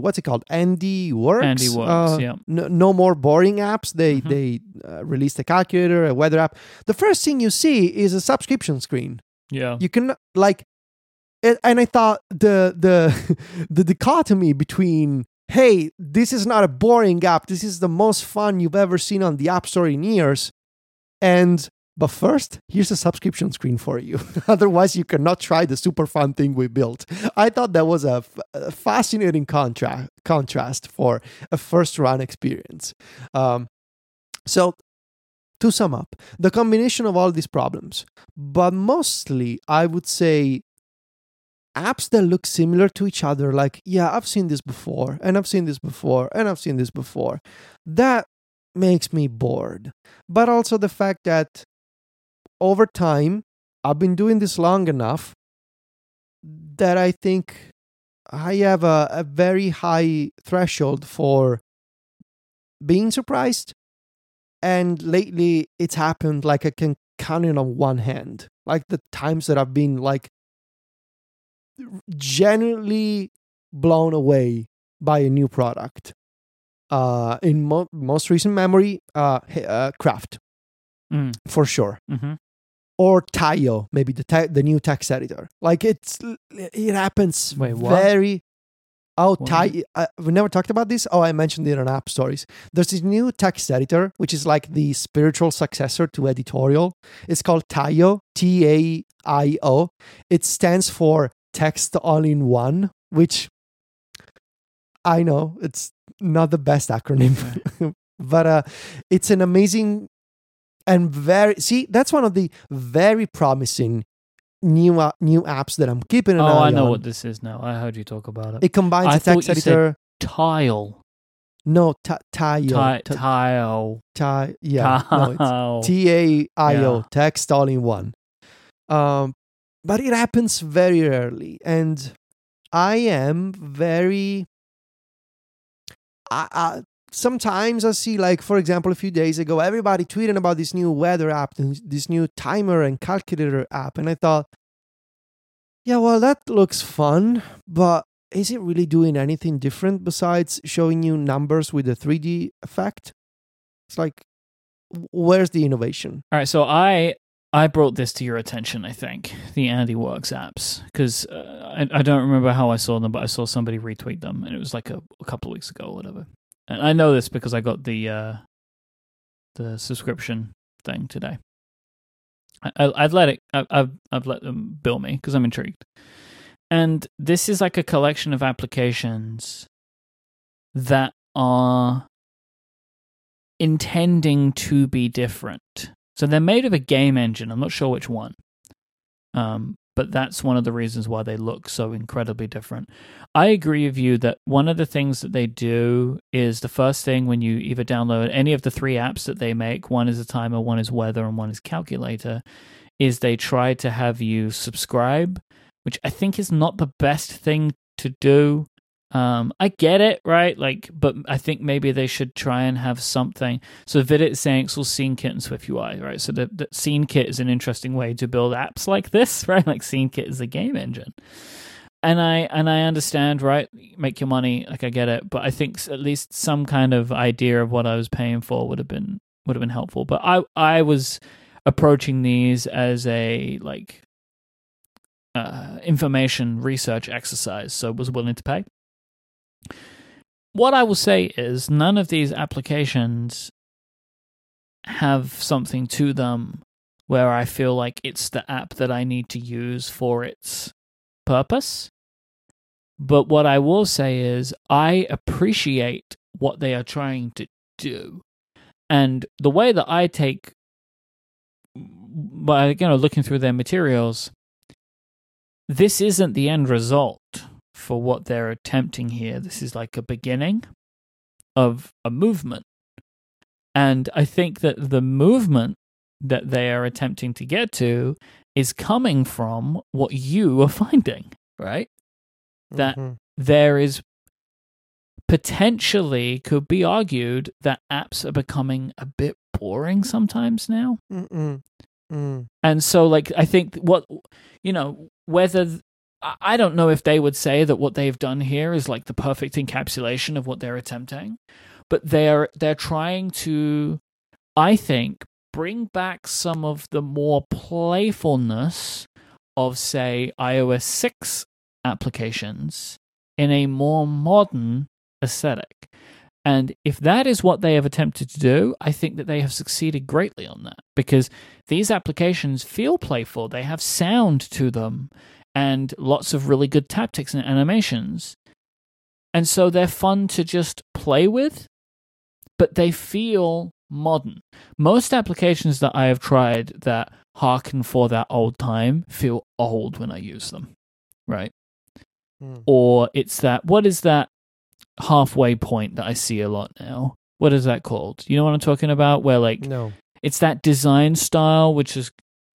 what's it called? Andy Works. Andy Works, Uh, yeah. no, no more boring apps. They Mhm. they uh, released a calculator, a weather app. The first thing you see is a subscription screen Yeah, you can like it, and i thought the the *laughs* the dichotomy between hey this is not a boring app. This is the most fun you've ever seen on the app store in years. And but first here's a subscription screen for you. *laughs* Otherwise you cannot try the super fun thing we built. I thought that was a, f- a fascinating contra- contrast for a first run experience. Um, so to sum up, the combination of all these problems, but mostly I would say apps that look similar to each other, like, yeah, I've seen this before, and I've seen this before, and I've seen this before, that makes me bored. But also the fact that over time, I've been doing this long enough that I think I have a, a very high threshold for being surprised. And lately, it's happened like I can count it on one hand. Like the times that I've been like genuinely blown away by a new product. Uh, in mo- most recent memory, uh, uh, Craft Mm. for sure, hmm or Taio, maybe the the new text editor. Like it's it happens Wait, very. Oh, Taio. Uh, we never talked about this. Oh, I mentioned it on App Stories. There's this new text editor, which is like the spiritual successor to editorial. It's called Tayo, T A I O. It stands for Text All in One, which I know it's not the best acronym, *laughs* but uh, it's an amazing and very see that's one of the very promising new uh, new apps that I'm keeping an eye. Oh, I know on. what this is now. I heard you talk about it. it combines I a text thought you said editor. Tile. No, ta- Taio. Ti- Ta- tile. ta- yeah, no, it's T A I O, text all in one. Um, but it happens very rarely, and I am very. I, I, sometimes I see, like for example, a few days ago, everybody tweeting about this new weather app, this new timer and calculator app, and I thought, yeah, well, that looks fun, but is it really doing anything different besides showing you numbers with a 3D effect? It's like, where's the innovation? All right, so I I brought this to your attention. I think the Andy Works apps because uh, I, I don't remember how I saw them, but I saw somebody retweet them, and it was like a, a couple of weeks ago or whatever. And I know this because I got the uh, the subscription thing today. I, I've let it. I, I've I've let them bill me because I'm intrigued. And this is like a collection of applications that are intending to be different. So they're made of a game engine. I'm not sure which one. Um, but that's one of the reasons why they look so incredibly different. I agree with you that one of the things that they do is the first thing when you either download any of the three apps that they make one is a timer, one is weather, and one is calculator is they try to have you subscribe, which I think is not the best thing to do. Um, I get it, right? Like, but I think maybe they should try and have something. So Vidit is saying it's all Scene Kit and SwiftUI, right? So the, the Scene Kit is an interesting way to build apps like this, *laughs* right? Like Scene Kit is a game engine. And I and I understand, right? Make your money, like I get it, but I think at least some kind of idea of what I was paying for would have been would have been helpful. But I I was approaching these as a like uh, information research exercise, so was willing to pay. What I will say is none of these applications have something to them where I feel like it's the app that I need to use for its purpose. But what I will say is I appreciate what they are trying to do. And the way that I take by you know looking through their materials this isn't the end result for what they're attempting here. This is like a beginning of a movement. And I think that the movement that they are attempting to get to is coming from what you are *laughs* finding, right? That- Mhm. There is potentially could be argued that apps are becoming a bit boring sometimes now. Mm-mm. Mm. And so, like, I think what, you know, whether th- I don't know if they would say that what they've done here is like the perfect encapsulation of what they're attempting, but they're they're trying to, I think, bring back some of the more playfulness of, say, iOS six applications in a more modern aesthetic. And if that is what they have attempted to do, I think that they have succeeded greatly on that because these applications feel playful. They have sound to them and lots of really good tactics and animations. And so they're fun to just play with, but they feel modern. Most applications that I have tried that harken for that old time feel old when I use them, right? Mm. Or it's that, what is that halfway point that I see a lot now? What is that called? You know what I'm talking about? Where like No. it's that design style which is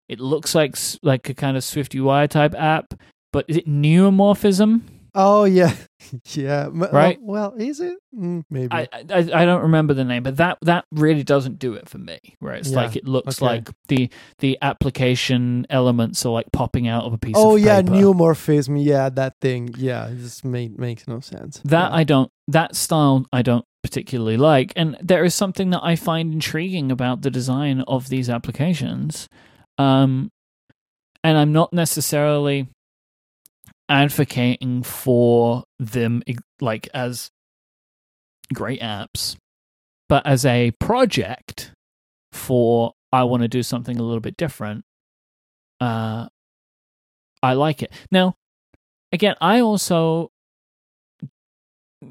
it looks like like a kind of swift ui type app but is it neumorphism Oh yeah, *laughs* yeah. uh, Right? well, is it? Mm, maybe. I, I i don't remember the name but that that really doesn't do it for me right it's Yeah, like it looks okay. like the the application elements are like popping out of a piece oh of yeah, paper. neumorphism. Yeah, that thing. Yeah, it just made, makes no sense. that yeah. i don't that style i don't particularly like and there is something that i find intriguing about the design of these applications um and i'm not necessarily advocating for them like as great apps but as a project for i want to do something a little bit different uh i like it. Now again i also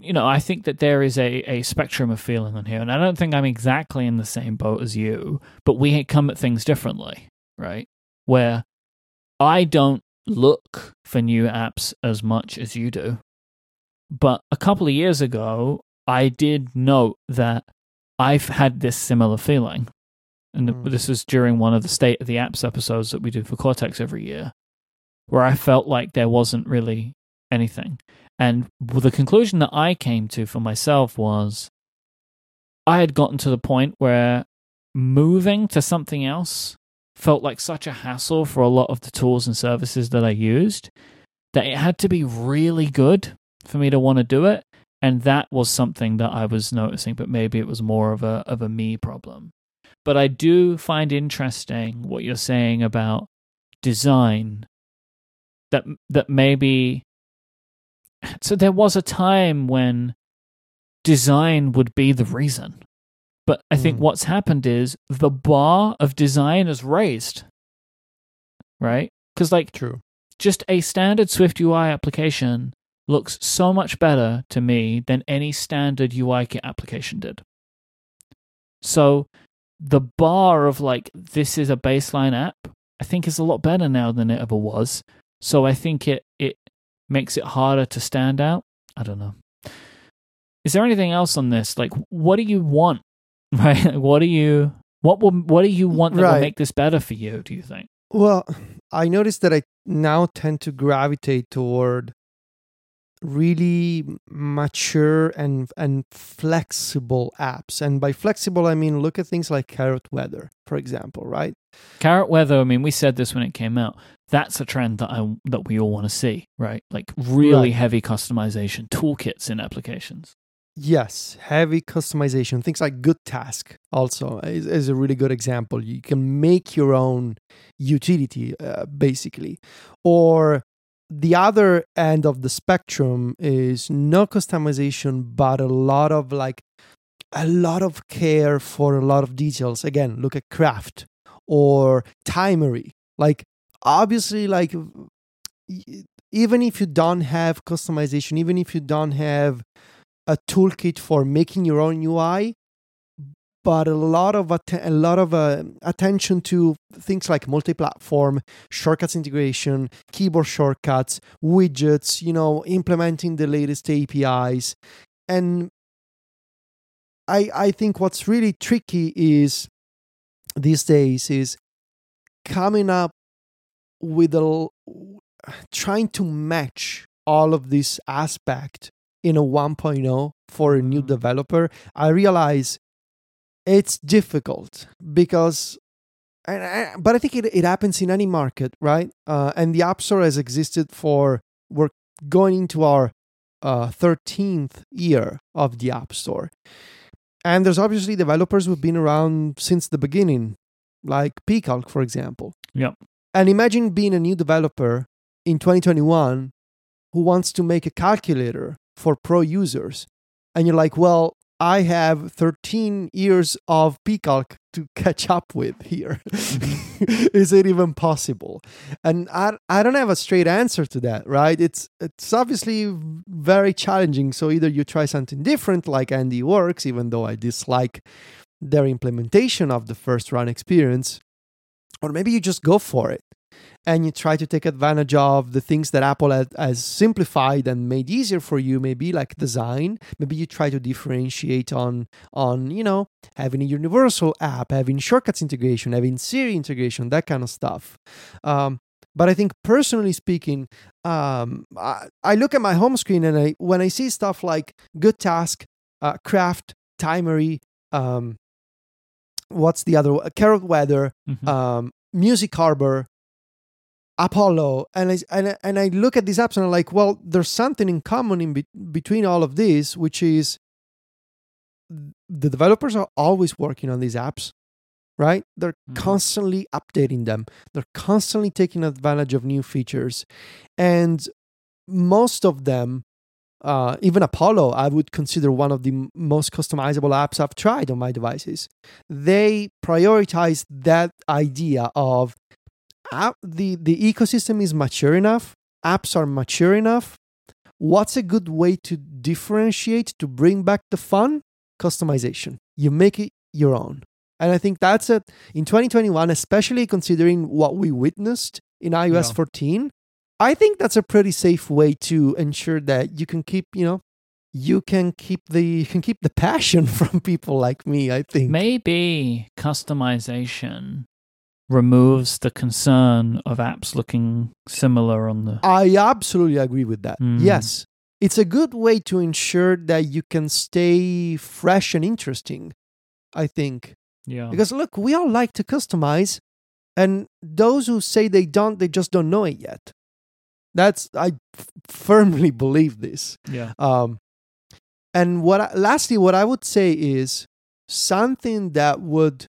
you know, I think that there is a, a spectrum of feeling on here, and I don't think I'm exactly in the same boat as you, but we come at things differently, right? Where I don't look for new apps as much as you do. But a couple of years ago, I did note that I've had this similar feeling. And Mm. this was during one of the State of the Apps episodes that we do for Cortex every year, where I felt like there wasn't really anything. And the conclusion that I came to for myself was I had gotten to the point where moving to something else felt like such a hassle for a lot of the tools and services that I used that it had to be really good for me to want to do it. And that was something that I was noticing, but maybe it was more of a of a me problem. But I do find interesting what you're saying about design that that maybe so there was a time when design would be the reason. But I think Mm. what's happened is the bar of design is raised. Right? Because, like, True. just a standard SwiftUI application looks so much better to me than any standard UIKit application did. So the bar of like this is a baseline app, I think is a lot better now than it ever was. So I think it it makes it harder to stand out. I don't know. Is there anything else on this? Like, what do you want? *laughs* Right? What do you what will what do you want that will make this better for you? Do you think? Well, I noticed that I now tend to gravitate toward really mature and and flexible apps. And by flexible, I mean look at things like Carrot Weather, for example, right? Carrot weather. I mean, we said this when it came out. That's a trend that I that we all want to see, right? Like really Right. heavy customization toolkits in applications. Yes, heavy customization. Things like GoodTask also is, is a really good example. You can make your own utility, uh, basically. Or the other end of the spectrum is no customization, but a lot of like a lot of care for a lot of details. Again, look at Craft or Timery. Like obviously, like even if you don't have customization, even if you don't have a toolkit for making your own UI, but a lot of atten- a lot of uh, attention to things like multi-platform, shortcuts integration, keyboard shortcuts, widgets, you know, implementing the latest APIs, and I I think what's really tricky is these days is coming up with a trying to match all of this aspect in a 1.0 for a new Mhm. developer i realize it's difficult because and, and- but i think it, it happens in any market right uh, and the app store has existed for we're going into our uh, 13th year of the app store and there's obviously developers who've been around since the beginning like PCalc for example Yep. and imagine being a new developer in 2021 who wants to make a calculator for pro users. And you're like, well, I have 13 years of PCalc to *laughs* catch up with here. Mm-hmm. *laughs* Is it even possible? And I, I don't have a straight answer to that, right? It's it's obviously very challenging. So either you try something different like Andy Works, even though I dislike their implementation of the first run experience, or maybe you just go for it and you try to take advantage of the things that Apple has, simplified and made easier for you. Maybe like design. Maybe you try to differentiate on on you know having a universal app, having shortcuts integration, having Siri integration, that kind of stuff. Um, but I think personally speaking, um, I, I, look at my home screen and I when I see stuff like GoodTask, uh, Craft, Timery, um, what's the other Carrot Weather, mm-hmm. um, Music Harbor, Apollo, and I and I, and I look at these apps and I'm like, well, there's something in common in be- between all of these, which is the developers are always working on these apps, right? They're mm-hmm. constantly updating them. They're constantly taking advantage of new features, and most of them, uh, even Apollo, I would consider one of the most customizable apps I've tried on my devices. They prioritize that idea of app, the the ecosystem is mature enough, apps are mature enough. What's a good way to differentiate to bring back the fun? Customization. You make it your own. And I think that's it in 2021, especially considering what we witnessed in iOS yeah. 14. I think that's a pretty safe way to ensure that you can keep, you know, you can keep the you can keep the *laughs* passion from people like me, I think. Maybe customization removes the concern of apps looking similar on the. I absolutely agree with that. Mm. Yes. It's a good way to ensure that you can stay fresh and interesting, I think. Yeah. Because look, we all like to customize, and those who say they don't, they just don't know it yet. That's I f- firmly *laughs* believe this. Yeah. Um, and what I, lastly, what I would say is something that would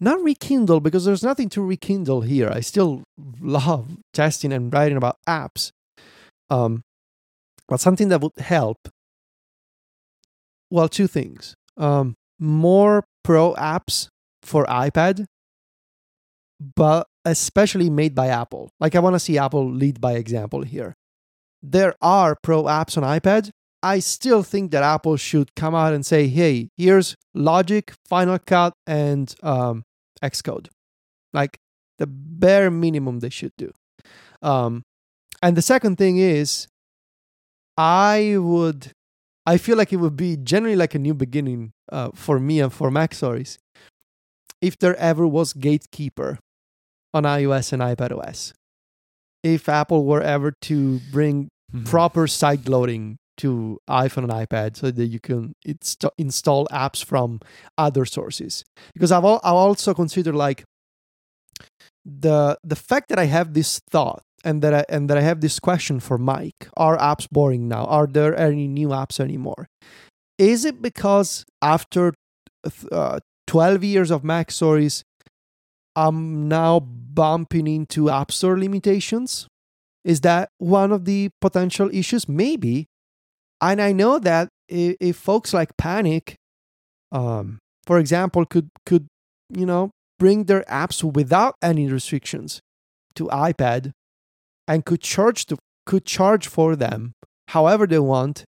not rekindle because there's nothing to rekindle here. I still love testing and writing about apps. Um, but something that would help. Well, two things. Um, more pro apps for iPad, but especially made by Apple. Like I want to see Apple lead by example here. There are pro apps on iPad. I still think that Apple should come out and say, "Hey, here's Logic, Final Cut, and um, Xcode. Like the bare minimum they should do. Um, and the second thing is, I would, I feel like it would be generally like a new beginning uh, for me and for MacStories if there ever was Gatekeeper on iOS and iPadOS. If Apple were ever to bring mm-hmm. proper side loading to iPhone and iPad so that you can inst- install apps from other sources. Because I've, al- i also considered like the the fact that I have this thought and that I, and that I have this question for Myke: Are apps boring now? Are there any new apps anymore? Is it because after uh, twelve years of MacStories, I'm now bumping into App Store limitations? Is that one of the potential issues? Maybe, and I know that if, if folks like Panic, um, for example, could could you know bring their apps without any restrictions to iPad, and could charge to could charge for them however they want,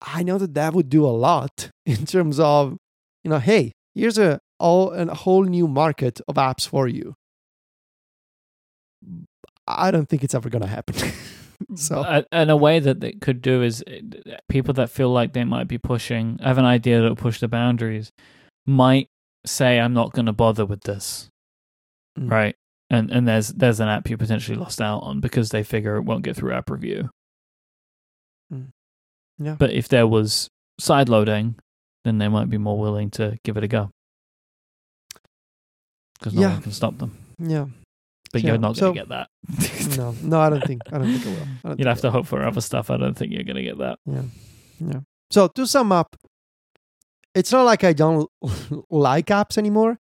I know that that would do a lot *laughs* in terms of you know, hey, here's a all a whole new market of apps for you. I don't think it's ever going to happen. *laughs* *laughs* so. And a way that they could do is uh, people that feel like they might be pushing have an idea that will push the boundaries might say i'm not going to bother with this. Mm. right? And and there's there's an app you potentially lost out on because they figure it won't get through app review. Mm. yeah. But if there was side loading then they might be more willing to give it a go. Because no yeah. one can stop them. Yeah but yeah. you're not going to get that. *laughs* no, no, I don't think. I don't think it will. *laughs* You'd have to hope for other stuff. I don't think you're going to get that. Yeah, yeah. So to sum up, it's not like I don't *laughs* like apps anymore.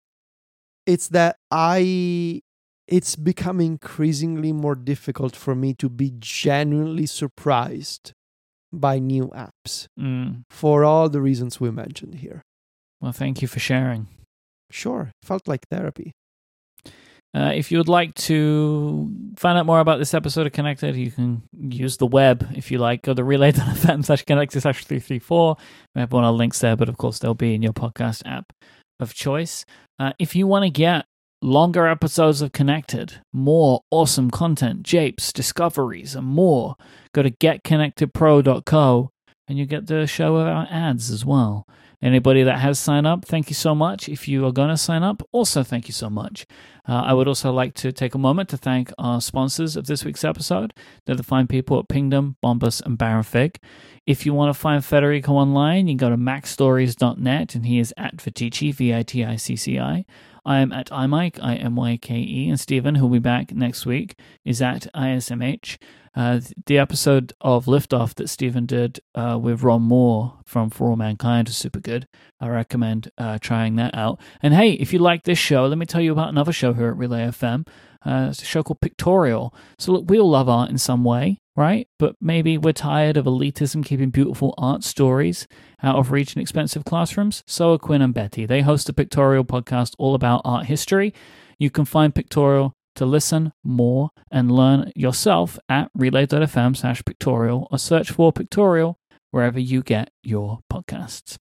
It's that I. It's become increasingly more difficult for me to be genuinely surprised by new apps mm. for all the reasons we mentioned here. Well, thank you for sharing. Sure, felt like therapy. Uh, if you would like to find out more about this episode of Connected, you can use the web if you like. Go to relay.fm slash connected slash 334. We have one of our links there, but of course they'll be in your podcast app of choice. Uh, if you want to get longer episodes of Connected, more awesome content, japes, discoveries, and more, go to getconnectedpro.co and you get the show without ads as well. Anybody that has signed up, thank you so much. If you are going to sign up, also thank you so much. Uh, I would also like to take a moment to thank our sponsors of this week's episode. They're the fine people at Pingdom, Bombas, and Baronfig. If you want to find Federico online, you can go to macstories.net and he is at Viticci, V I T I C C I. I am at iMyke, I M Y K E, and Stephen, who'll be back next week, is at ISMH. Uh, the episode of Liftoff that Stephen did uh, with Ron Moore from For All Mankind was super good. I recommend uh, trying that out. And hey, if you like this show, let me tell you about another show here at Relay FM. Uh, it's a show called Pictorial. So look, we all love art in some way, right? But maybe we're tired of elitism keeping beautiful art stories out of reach in expensive classrooms. So are Quinn and Betty. They host a Pictorial podcast all about art history. You can find Pictorial to listen more and learn yourself at relay.fm slash pictorial or search for pictorial wherever you get your podcasts.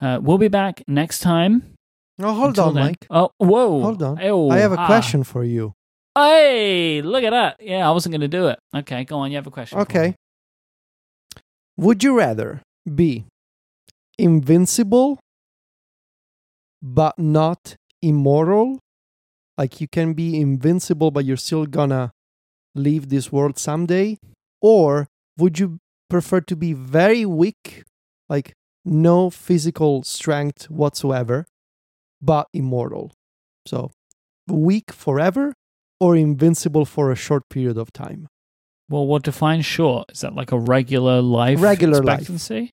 Uh, we'll be back next time. Oh, hold Until on, then- Myke. Oh, whoa. Hold on. Ew. I have a Ah. question for you. Hey, look at that. Yeah, I wasn't going to do it. Okay, go on. You have a question. Okay. Would you rather be invincible but not immortal? Like you can be invincible but you're still gonna leave this world someday? Or would you prefer to be very weak, like no physical strength whatsoever, but immortal? So weak forever or invincible for a short period of time? Well, what defines short? Is that like a regular life Regular life. expectancy?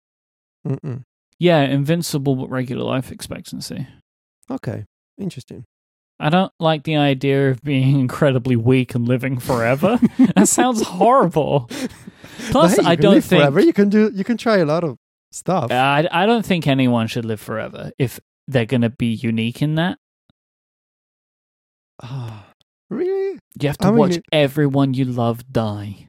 Mm-mm. Yeah, invincible but regular life expectancy. Okay, interesting. I don't like the idea of being *laughs* incredibly weak and living forever. *laughs* that sounds horrible. Plus, hey, I don't think forever. You can do. You can try a lot of stuff. I, I don't think anyone should live forever if they're going to be unique in that. Ah, really? You have to I watch it- everyone you love die.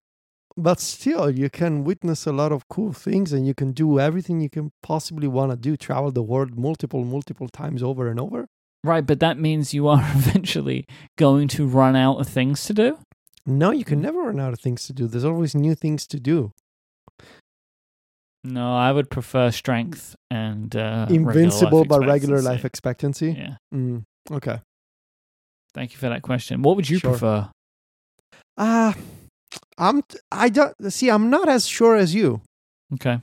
But still, you can witness a lot of cool things, and you can do everything you can possibly want to do. Travel the world multiple, multiple times over and over. Right, but that means you are *laughs* eventually going to run out of things to do. No, you can never run out of things to do. There's always new things to do. No, I would prefer strength and uh, Invincible, regular but regular life expectancy. Yeah. Mm, okay. Thank you for that question. What would you Sure. prefer? Ah, I'm. I don't see. I'm not as sure as you. Okay.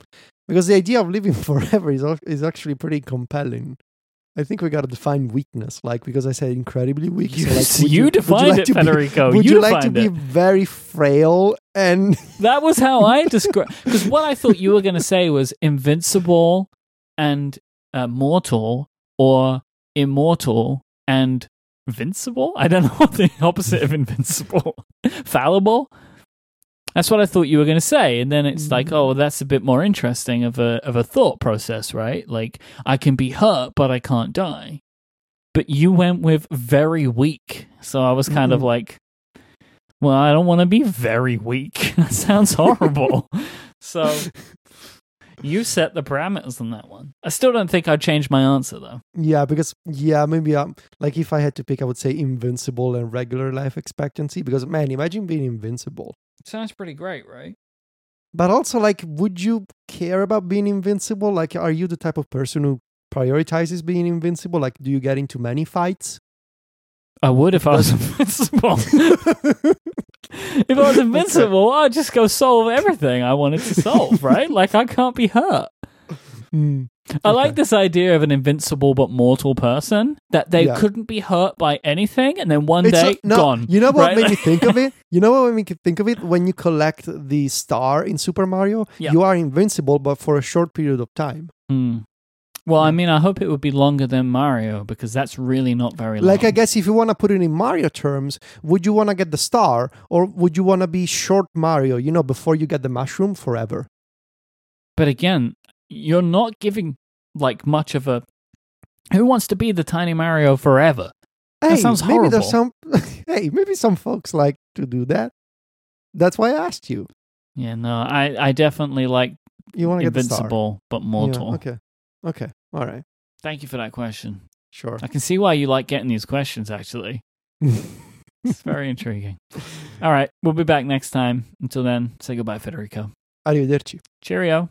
because the idea of living *laughs* forever is is actually pretty compelling. I think we got to define weakness, like because I said incredibly weak. You, so like, would you would defined like it, to be- Federico. would you, you like to be it. very frail and *laughs* That was how I describe. Because what I thought you were going to say was invincible and uh, mortal, or immortal and invincible. I don't know what the opposite of invincible. *laughs* Fallible. That's what I thought you were going to say, and then it's like, Mm. oh, that's a bit more interesting of a of a thought process, right? Like I can be hurt, but I can't die. But you went with very weak, so I was kind of Mhm. like, well, I don't want to be very weak. *laughs* that sounds horrible. *laughs* so you set the parameters on that one. I still don't think I'd change my answer though. yeah, because yeah, maybe um, like if I had to pick, I would say invincible and regular life expectancy. Because man, imagine being invincible. Sounds pretty great, right? But also, like, would you care about being invincible? Like, are you the type of person who prioritizes being invincible? Like, do you get into many fights? I would if I was *laughs* invincible. *laughs* if I was invincible, I'd just go solve everything I wanted to solve, right? *laughs* Like I can't be hurt. Hmm. I Okay. like this idea of an invincible but mortal person that they Yeah. couldn't be hurt by anything, and then one It's day a- no, gone. You know what right? made me think of it? *laughs* You know what made me think of it? When you collect the star in Super Mario, Yeah. you are invincible, but for a short period of time. Hmm. Well, I mean, I hope it would be longer than Mario because that's really not very long. Like, I guess if you want to put it in Mario terms, would you want to get the star or would you want to be short Mario, you know, before you get the mushroom forever? But again, you're not giving like much of a. Who wants to be the tiny Mario forever? That Hey, sounds maybe there's horrible. some. *laughs* hey, maybe some folks like to do that. That's why I asked you. Yeah, no, I, I definitely like You want to get invincible but Yeah, mortal. okay. Okay. All right. Thank you for that question. Sure. I can see why you like getting these questions. Actually, *laughs* it's very intriguing. All right, we'll be back next time. Until then, say goodbye, Federico. Arrivederci. Cheerio.